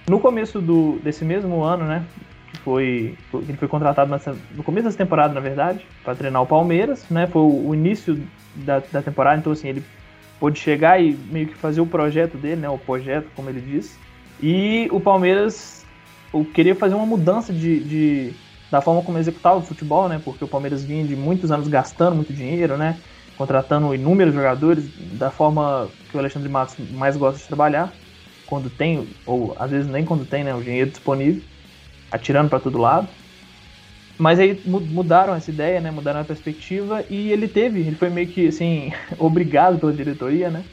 No começo do, desse mesmo ano, né? Que foi. Ele foi contratado nessa, no começo dessa temporada, na verdade, para treinar o Palmeiras, né? Foi o, o início da, da temporada, então assim, ele pôde chegar e meio que fazer o projeto dele, né? O projeto, como ele disse. E o Palmeiras queria fazer uma mudança de, de, da forma como executava o futebol, né? Porque o Palmeiras vinha de muitos anos gastando muito dinheiro, né? Contratando inúmeros jogadores da forma que o Alexandre Matos mais gosta de trabalhar, quando tem, ou às vezes nem quando tem, né? O dinheiro disponível, atirando para todo lado. Mas aí mudaram essa ideia, né? Mudaram a perspectiva e ele teve, ele foi meio que assim, obrigado pela diretoria, né?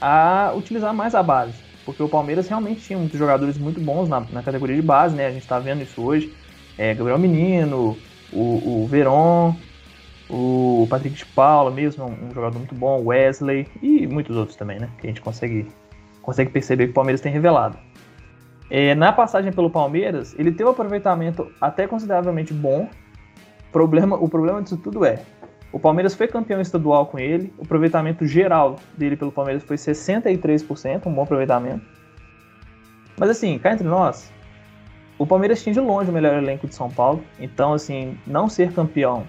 A utilizar mais a base. Porque o Palmeiras realmente tinha muitos jogadores muito bons na, na categoria de base, né? A gente tá vendo isso hoje. É, Gabriel Menino, o, o Veron, o Patrick de Paula mesmo, um, um jogador muito bom, Wesley e muitos outros também, né? Que a gente consegue, consegue perceber que o Palmeiras tem revelado. É, na passagem pelo Palmeiras, ele teve um aproveitamento até consideravelmente bom. Problema, o problema disso tudo é, o Palmeiras foi campeão estadual com ele, o aproveitamento geral dele pelo Palmeiras foi 63%, um bom aproveitamento. Mas assim, cá entre nós, o Palmeiras tinha de longe o melhor elenco de São Paulo, então assim, não ser campeão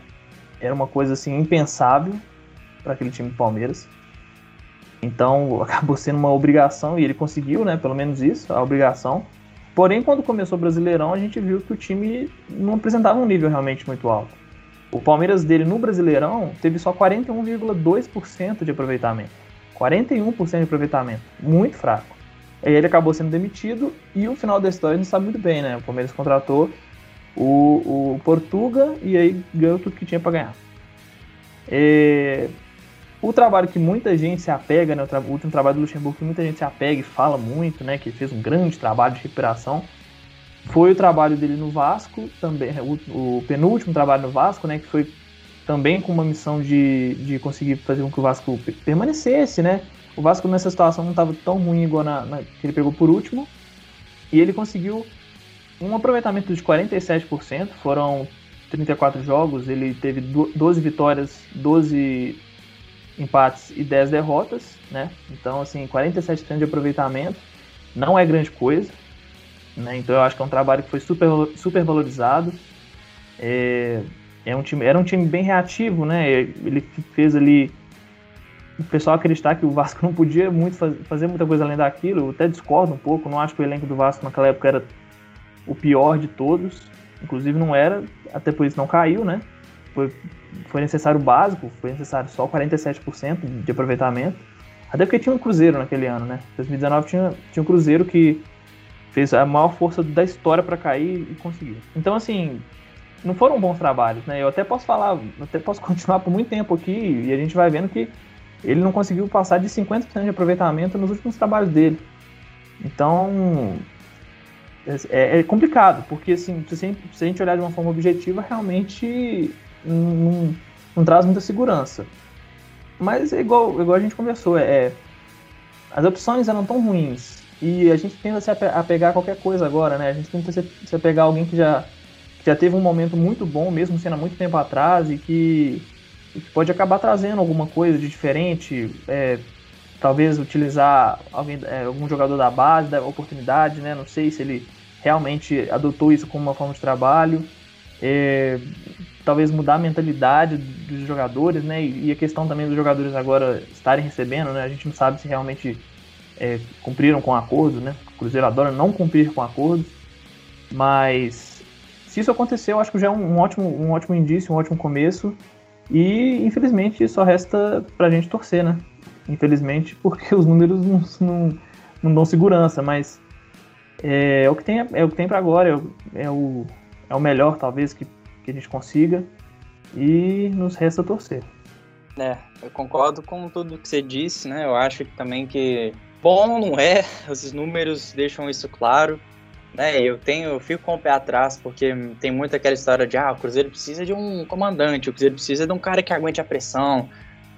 era uma coisa assim impensável para aquele time do Palmeiras. Então acabou sendo uma obrigação e ele conseguiu, né? Pelo menos isso, a obrigação. Porém, quando começou o Brasileirão, a gente viu que o time não apresentava um nível realmente muito alto. O Palmeiras dele no Brasileirão teve só 41,2% de aproveitamento. 41% de aproveitamento. Muito fraco. Aí ele acabou sendo demitido e o final da história a gente sabe muito bem, né? O Palmeiras contratou o, o Portuga e aí ganhou tudo que tinha para ganhar. E, o trabalho que muita gente se apega, né, o, último trabalho do Luxemburgo que muita gente se apega e fala muito, né, que fez um grande trabalho de recuperação, foi o trabalho dele no Vasco, também o, o, penúltimo trabalho no Vasco, né, que foi também com uma missão de, de conseguir fazer com que o Vasco permanecesse, né? O Vasco nessa situação não estava tão ruim igual na, na, que ele pegou por último, e ele conseguiu um aproveitamento de 47%, foram 34 jogos, ele teve 12 vitórias, 12 empates e 10 derrotas, né? Então, assim, 47% de aproveitamento não é grande coisa, né? Então, eu acho que é um trabalho que foi super, super valorizado. É, é um time, era um time bem reativo, né? Ele fez ali o pessoal acreditar que o Vasco não podia muito fazer muita coisa além daquilo. Eu até discordo um pouco, não acho que o elenco do Vasco naquela época era o pior de todos. Inclusive não era, até por isso não caiu, né? Foi, foi necessário básico, foi necessário só 47% de aproveitamento. Até porque tinha um Cruzeiro naquele ano, né? 2019 tinha, tinha um Cruzeiro que fez a maior força da história para cair e conseguiu. Então, assim, não foram bons trabalhos, né? Eu até posso falar, até posso continuar por muito tempo aqui e a gente vai vendo que ele não conseguiu passar de 50% de aproveitamento nos últimos trabalhos dele. Então, é, é complicado, porque assim, se, a gente olhar de uma forma objetiva, realmente não, não traz muita segurança. Mas é igual, igual a gente conversou, é, as opções eram tão ruins e a gente tenta se apegar a qualquer coisa agora, né? A gente tenta se, apegar a alguém que já, que já teve um momento muito bom, mesmo sendo há muito tempo atrás, e que, e que pode acabar trazendo alguma coisa de diferente, é, talvez utilizar alguém, é, algum jogador da base, da oportunidade, né? Não sei se ele realmente adotou isso como uma forma de trabalho. É, talvez mudar a mentalidade dos jogadores, né? E a questão também dos jogadores agora estarem recebendo, né? A gente não sabe se realmente é, cumpriram com acordos, né? O Cruzeiro adora não cumprir com acordos, mas se isso aconteceu, acho que já é um, um, ótimo, um ótimo indício, um ótimo começo. E infelizmente só resta pra gente torcer, né? Infelizmente, porque os números não, não, não dão segurança, mas é, é, o que tem, é o que tem para agora, é o, é, o, é o melhor talvez que, que a gente consiga e nos resta torcer. É, eu concordo com tudo que você disse, né? Eu acho que também que bom, não é, os números deixam isso claro. Né, eu tenho, eu fico com o pé atrás, porque tem muito aquela história de ah, o Cruzeiro precisa de um comandante, o Cruzeiro precisa de um cara que aguente a pressão.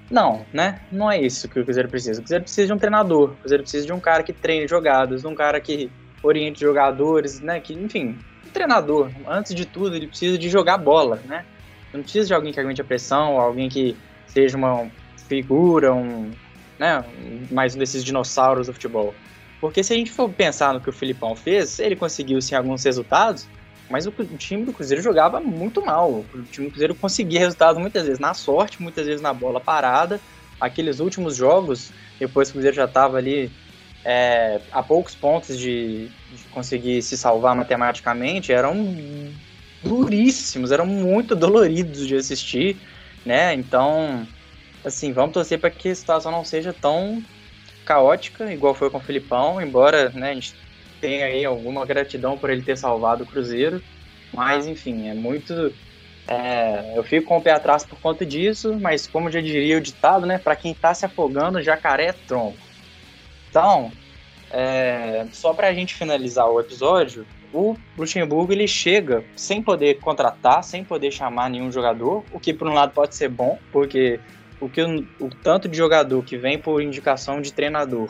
Não, né? Não é isso que o Cruzeiro precisa. O Cruzeiro precisa de um treinador, o Cruzeiro precisa de um cara que treine jogadas, de um cara que oriente jogadores, né? Que, enfim, um treinador, antes de tudo, ele precisa de jogar bola, né? Não precisa de alguém que aguente a pressão, alguém que seja uma figura, um, né, mais um desses dinossauros do futebol. Porque se a gente for pensar no que o Filipão fez, ele conseguiu sim alguns resultados, mas o, time do Cruzeiro jogava muito mal. O time do Cruzeiro conseguia resultados muitas vezes na sorte, muitas vezes na bola parada. Aqueles últimos jogos, depois que o Cruzeiro já estava ali é, a poucos pontos de, de conseguir se salvar matematicamente, eram duríssimos, eram muito doloridos de assistir, né? Então, assim, vamos torcer para que a situação não seja tão caótica, igual foi com o Filipão, embora né, a gente tenha aí alguma gratidão por ele ter salvado o Cruzeiro, mas enfim, é muito. É, eu fico com o pé atrás por conta disso, mas como já diria o ditado, né? Para quem está se afogando, jacaré é tronco. Então, é, só para a gente finalizar o episódio, o Luxemburgo ele chega sem poder contratar, sem poder chamar nenhum jogador, o que por um lado pode ser bom, porque o que o, o tanto de jogador que vem por indicação de treinador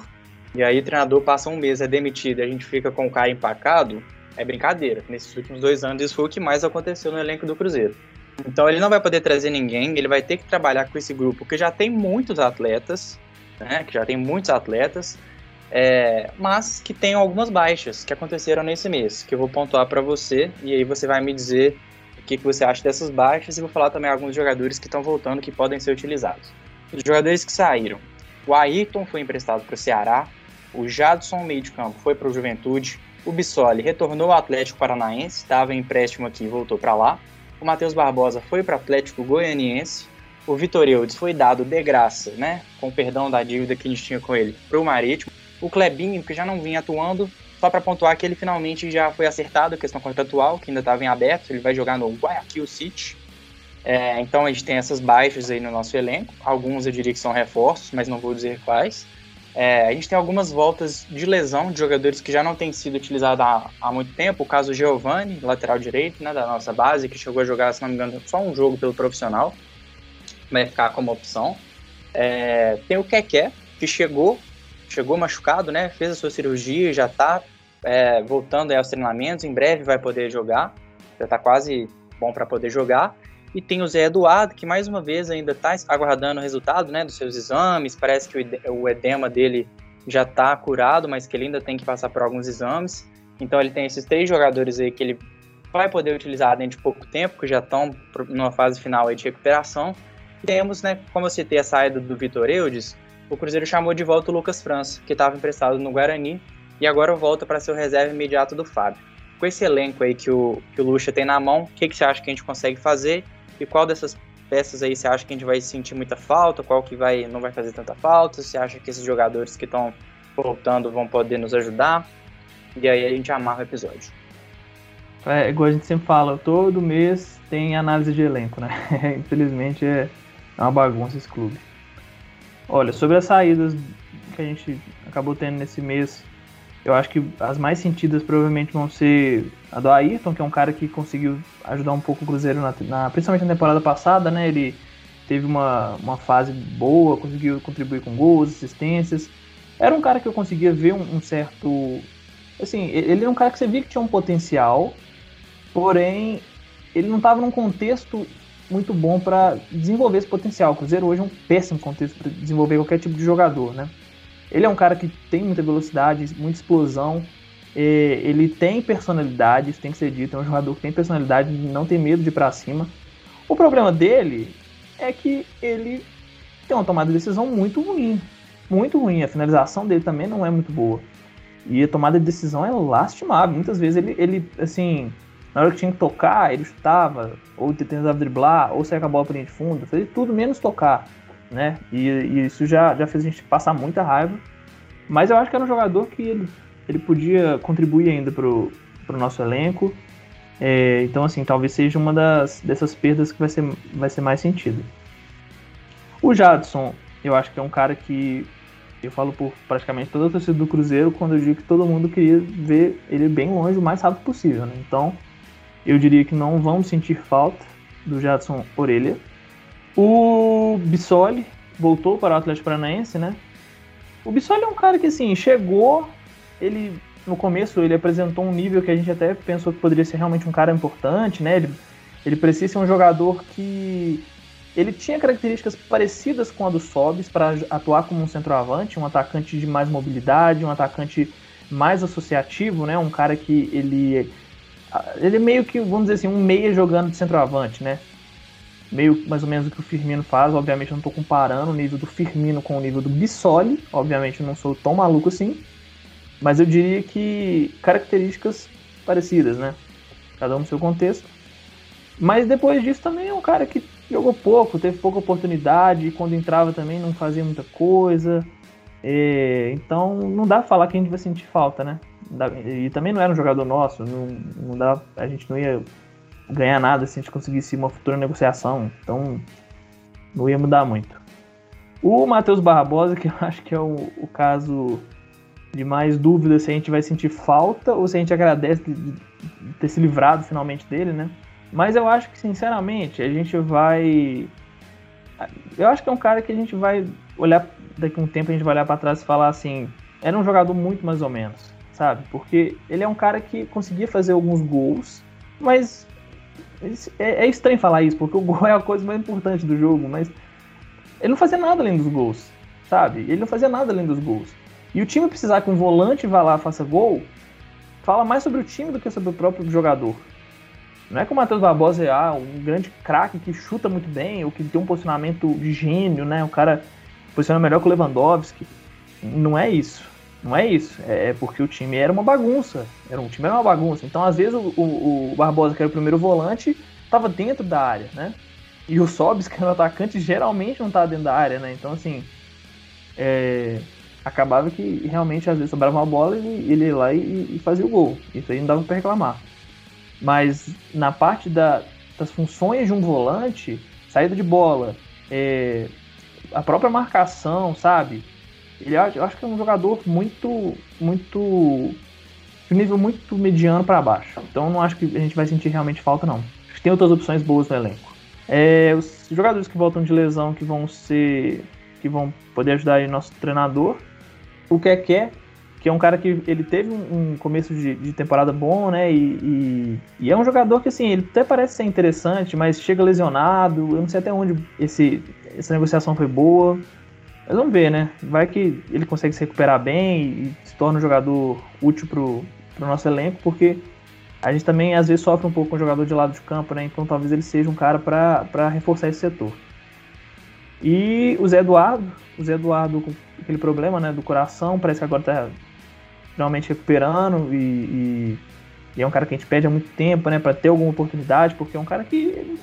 e aí o treinador passa um mês, é demitido a gente fica com o cara empacado, é brincadeira. Nesses últimos dois anos isso foi o que mais aconteceu no elenco do Cruzeiro. Então ele não vai poder trazer ninguém, ele vai ter que trabalhar com esse grupo que já tem muitos atletas, né? Que já tem muitos atletas, é, mas que tem algumas baixas que aconteceram nesse mês, que eu vou pontuar para você e aí você vai me dizer que, que você acha dessas baixas e vou falar também alguns jogadores que estão voltando que podem ser utilizados. Os jogadores que saíram. O Ayrton foi emprestado para o Ceará, o Jadson, meio de campo, foi para o Juventude, o Bissoli retornou ao Atlético Paranaense, estava em empréstimo aqui e voltou para lá, o Matheus Barbosa foi para o Atlético Goianiense, o Vitor Eudes foi dado de graça, né, com perdão da dívida que a gente tinha com ele, para o Marítimo, o Clebinho, que já não vinha atuando, só para pontuar que ele finalmente já foi acertado a questão contratual, que ainda estava em aberto, ele vai jogar no Guayaquil City. É, então a gente tem essas baixas aí no nosso elenco. Alguns eu diria que são reforços, mas não vou dizer quais. É, a gente tem algumas voltas de lesão de jogadores que já não têm sido utilizados há, há muito tempo. O caso Giovanni, lateral direito, né, da nossa base, que chegou a jogar, se não me engano, só um jogo pelo profissional. Vai ficar como opção. É, tem o Keké, que chegou, chegou machucado, né? Fez a sua cirurgia, já tá é, voltando aos treinamentos, em breve vai poder jogar, já tá quase bom para poder jogar. E tem o Zé Eduardo, que mais uma vez ainda está aguardando o resultado né, dos seus exames. Parece que o edema dele já está curado, mas que ele ainda tem que passar por alguns exames. Então ele tem esses três jogadores aí que ele vai poder utilizar dentro de pouco tempo, que já estão numa fase final de recuperação. E temos, né, como eu citei a saída do Vitor Eudes, o Cruzeiro chamou de volta o Lucas França, que estava emprestado no Guarani, e agora volta para ser o reserva imediato do Fábio. Com esse elenco aí que o, que o Lucha tem na mão, o que, que você acha que a gente consegue fazer? E qual dessas peças aí você acha que a gente vai sentir muita falta? Qual que vai, não vai fazer tanta falta? Você acha que esses jogadores que estão voltando vão poder nos ajudar? E aí a gente amarra o episódio. É, igual a gente sempre fala, todo mês tem análise de elenco, né? Infelizmente é uma bagunça esse clube. Olha, sobre as saídas que a gente acabou tendo nesse mês, eu acho que as mais sentidas provavelmente vão ser a do Ayrton, que é um cara que conseguiu ajudar um pouco o Cruzeiro, na, na, principalmente na temporada passada, né? Ele teve uma, uma fase boa, conseguiu contribuir com gols, assistências. Era um cara que eu conseguia ver um, um certo. Assim, ele é um cara que você via que tinha um potencial, porém ele não estava num contexto muito bom para desenvolver esse potencial. O Cruzeiro hoje é um péssimo contexto para desenvolver qualquer tipo de jogador, né? Ele é um cara que tem muita velocidade, muita explosão, ele tem personalidade, isso tem que ser dito, é um jogador que tem personalidade, não tem medo de ir para cima. O problema dele é que ele tem uma tomada de decisão muito ruim, muito ruim. A finalização dele também não é muito boa. E a tomada de decisão é lastimável. Muitas vezes ele, ele assim, na hora que tinha que tocar, ele chutava, ou tentava driblar, ou sair com a bola para linha de fundo, fazia tudo menos tocar, né? E, e, isso já, já fez a gente passar muita raiva. Mas eu acho que era um jogador que ele, ele podia contribuir ainda pro, pro nosso elenco. É, então, assim, talvez seja uma das, dessas perdas que vai ser, vai ser mais sentido. O Jadson, eu acho que é um cara que Eu falo por praticamente toda a torcida do Cruzeiro quando eu digo que todo mundo queria ver ele bem longe o mais rápido possível, né? Então, eu diria que não vamos sentir falta do Jadson Orelha. O Bissoli voltou para o Atlético Paranaense, né? O Bissoli é um cara que, assim, chegou, ele no começo ele apresentou um nível que a gente até pensou que poderia ser realmente um cara importante, né? Ele, ele precisa ser um jogador que ele tinha características parecidas com a do Sobis para atuar como um centroavante, um atacante de mais mobilidade, um atacante mais associativo, né? Um cara que ele ele é meio que, vamos dizer assim, um meia jogando de centroavante, né? Meio mais ou menos o que o Firmino faz. Obviamente, eu não estou comparando o nível do Firmino com o nível do Bissoli. Obviamente, eu não sou tão maluco assim. Mas eu diria que características parecidas, né? Cada um no seu contexto. Mas depois disso também é um cara que jogou pouco, teve pouca oportunidade, e quando entrava também não fazia muita coisa. É, então não dá pra falar que a gente vai sentir falta, né? E também não era um jogador nosso, não, não dá, a gente não ia ganhar nada se a gente conseguisse uma futura negociação, então não ia mudar muito. O Matheus Barbosa, que eu acho que é o, o caso de mais dúvida se a gente vai sentir falta ou se a gente agradece de, de ter se livrado finalmente dele, né? Mas eu acho que, sinceramente, a gente vai. Eu acho que é um cara que a gente vai olhar. Daqui a um tempo a gente vai olhar para trás e falar assim: era um jogador muito mais ou menos, sabe? Porque ele é um cara que conseguia fazer alguns gols, mas. É, é estranho falar isso, porque o gol é a coisa mais importante do jogo, mas. Ele não fazia nada além dos gols, sabe? Ele não fazia nada além dos gols. E o time precisar que um volante vá lá faça gol, fala mais sobre o time do que sobre o próprio jogador. Não é que o Matheus Barbosa é ah, um grande craque que chuta muito bem, ou que tem um posicionamento de gênio, né? O cara posiciona melhor que o Lewandowski. Não é isso. Não é isso. É, é porque o time era uma bagunça. Era um time era uma bagunça. Então, às vezes, o, o, o Barbosa, que era o primeiro volante, estava dentro da área, né? E o Sobis, que era o atacante, geralmente não estava dentro da área, né? Então, assim, é, acabava que realmente, às vezes, sobrava uma bola e ele, ele ia lá e, e fazia o gol. Isso aí não dava para reclamar. Mas na parte da, das funções de um volante, saída de bola, é, a própria marcação, sabe? Ele eu acho que é um jogador muito, muito de um nível muito mediano para baixo. Então não acho que a gente vai sentir realmente falta não. Tem outras opções boas no elenco. É, os jogadores que voltam de lesão que vão ser que vão poder ajudar aí nosso treinador. O que é que é que é um cara que ele teve um, um começo de, de, temporada bom, né? E, e, e, é um jogador que, assim, ele até parece ser interessante, mas chega lesionado. Eu não sei até onde esse, essa negociação foi boa. Mas vamos ver, né? Vai que ele consegue se recuperar bem e se torna um jogador útil pro, pro nosso elenco, porque a gente também às vezes sofre um pouco com o jogador de lado de campo, né? Então talvez ele seja um cara para reforçar esse setor. E o Zé Eduardo, o Zé Eduardo com aquele problema né, do coração, parece que agora tá finalmente recuperando e, e, e, é um cara que a gente pede há muito tempo, né, para ter alguma oportunidade, porque é um cara que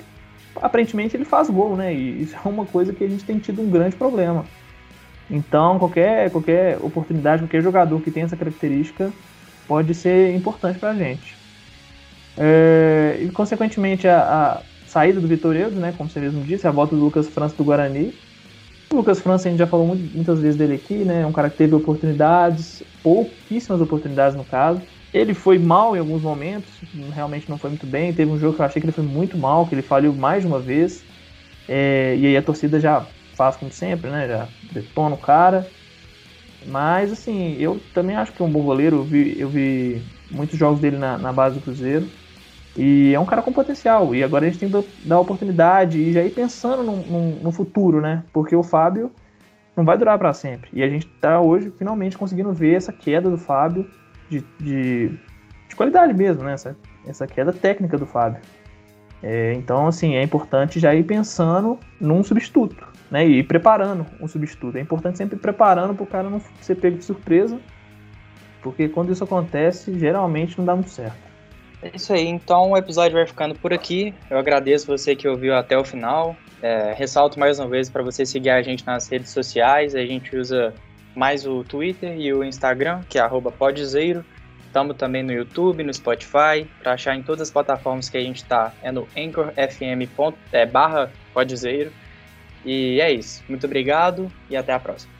aparentemente ele faz gol, né, e isso é uma coisa que a gente tem tido um grande problema. Então, qualquer, qualquer oportunidade, qualquer jogador que tenha essa característica pode ser importante para a gente. É, e, consequentemente, a, a saída do Vitoreudo, né, como você mesmo disse, a volta do Lucas França do Guarani, o Lucas França, a gente já falou muitas vezes dele aqui, né? É um cara que teve oportunidades, pouquíssimas oportunidades no caso. Ele foi mal em alguns momentos, realmente não foi muito bem. Teve um jogo que eu achei que ele foi muito mal, que ele falhou mais de uma vez. É, e aí a torcida já faz como sempre, né? Já detona o cara. Mas, assim, eu também acho que é um bom goleiro. Eu vi, eu vi muitos jogos dele na, na base do Cruzeiro. E é um cara com potencial. E agora a gente tem que dar oportunidade e já ir pensando no, no, no futuro, né? Porque o Fábio não vai durar para sempre. E a gente tá hoje finalmente conseguindo ver essa queda do Fábio de, de, de qualidade mesmo, né? Essa, essa queda técnica do Fábio. É, então, assim, é importante já ir pensando num substituto, né? E preparando um substituto. É importante sempre ir preparando para o cara não ser pego de surpresa, porque quando isso acontece, geralmente não dá muito certo. É isso aí, então o episódio vai ficando por aqui. Eu agradeço você que ouviu até o final. É, ressalto mais uma vez para você seguir a gente nas redes sociais. A gente usa mais o Twitter e o Instagram, que é podzeiro. Estamos também no YouTube, no Spotify. Para achar em todas as plataformas que a gente está, é no anchorfm é, podzeiro. E é isso. Muito obrigado e até a próxima.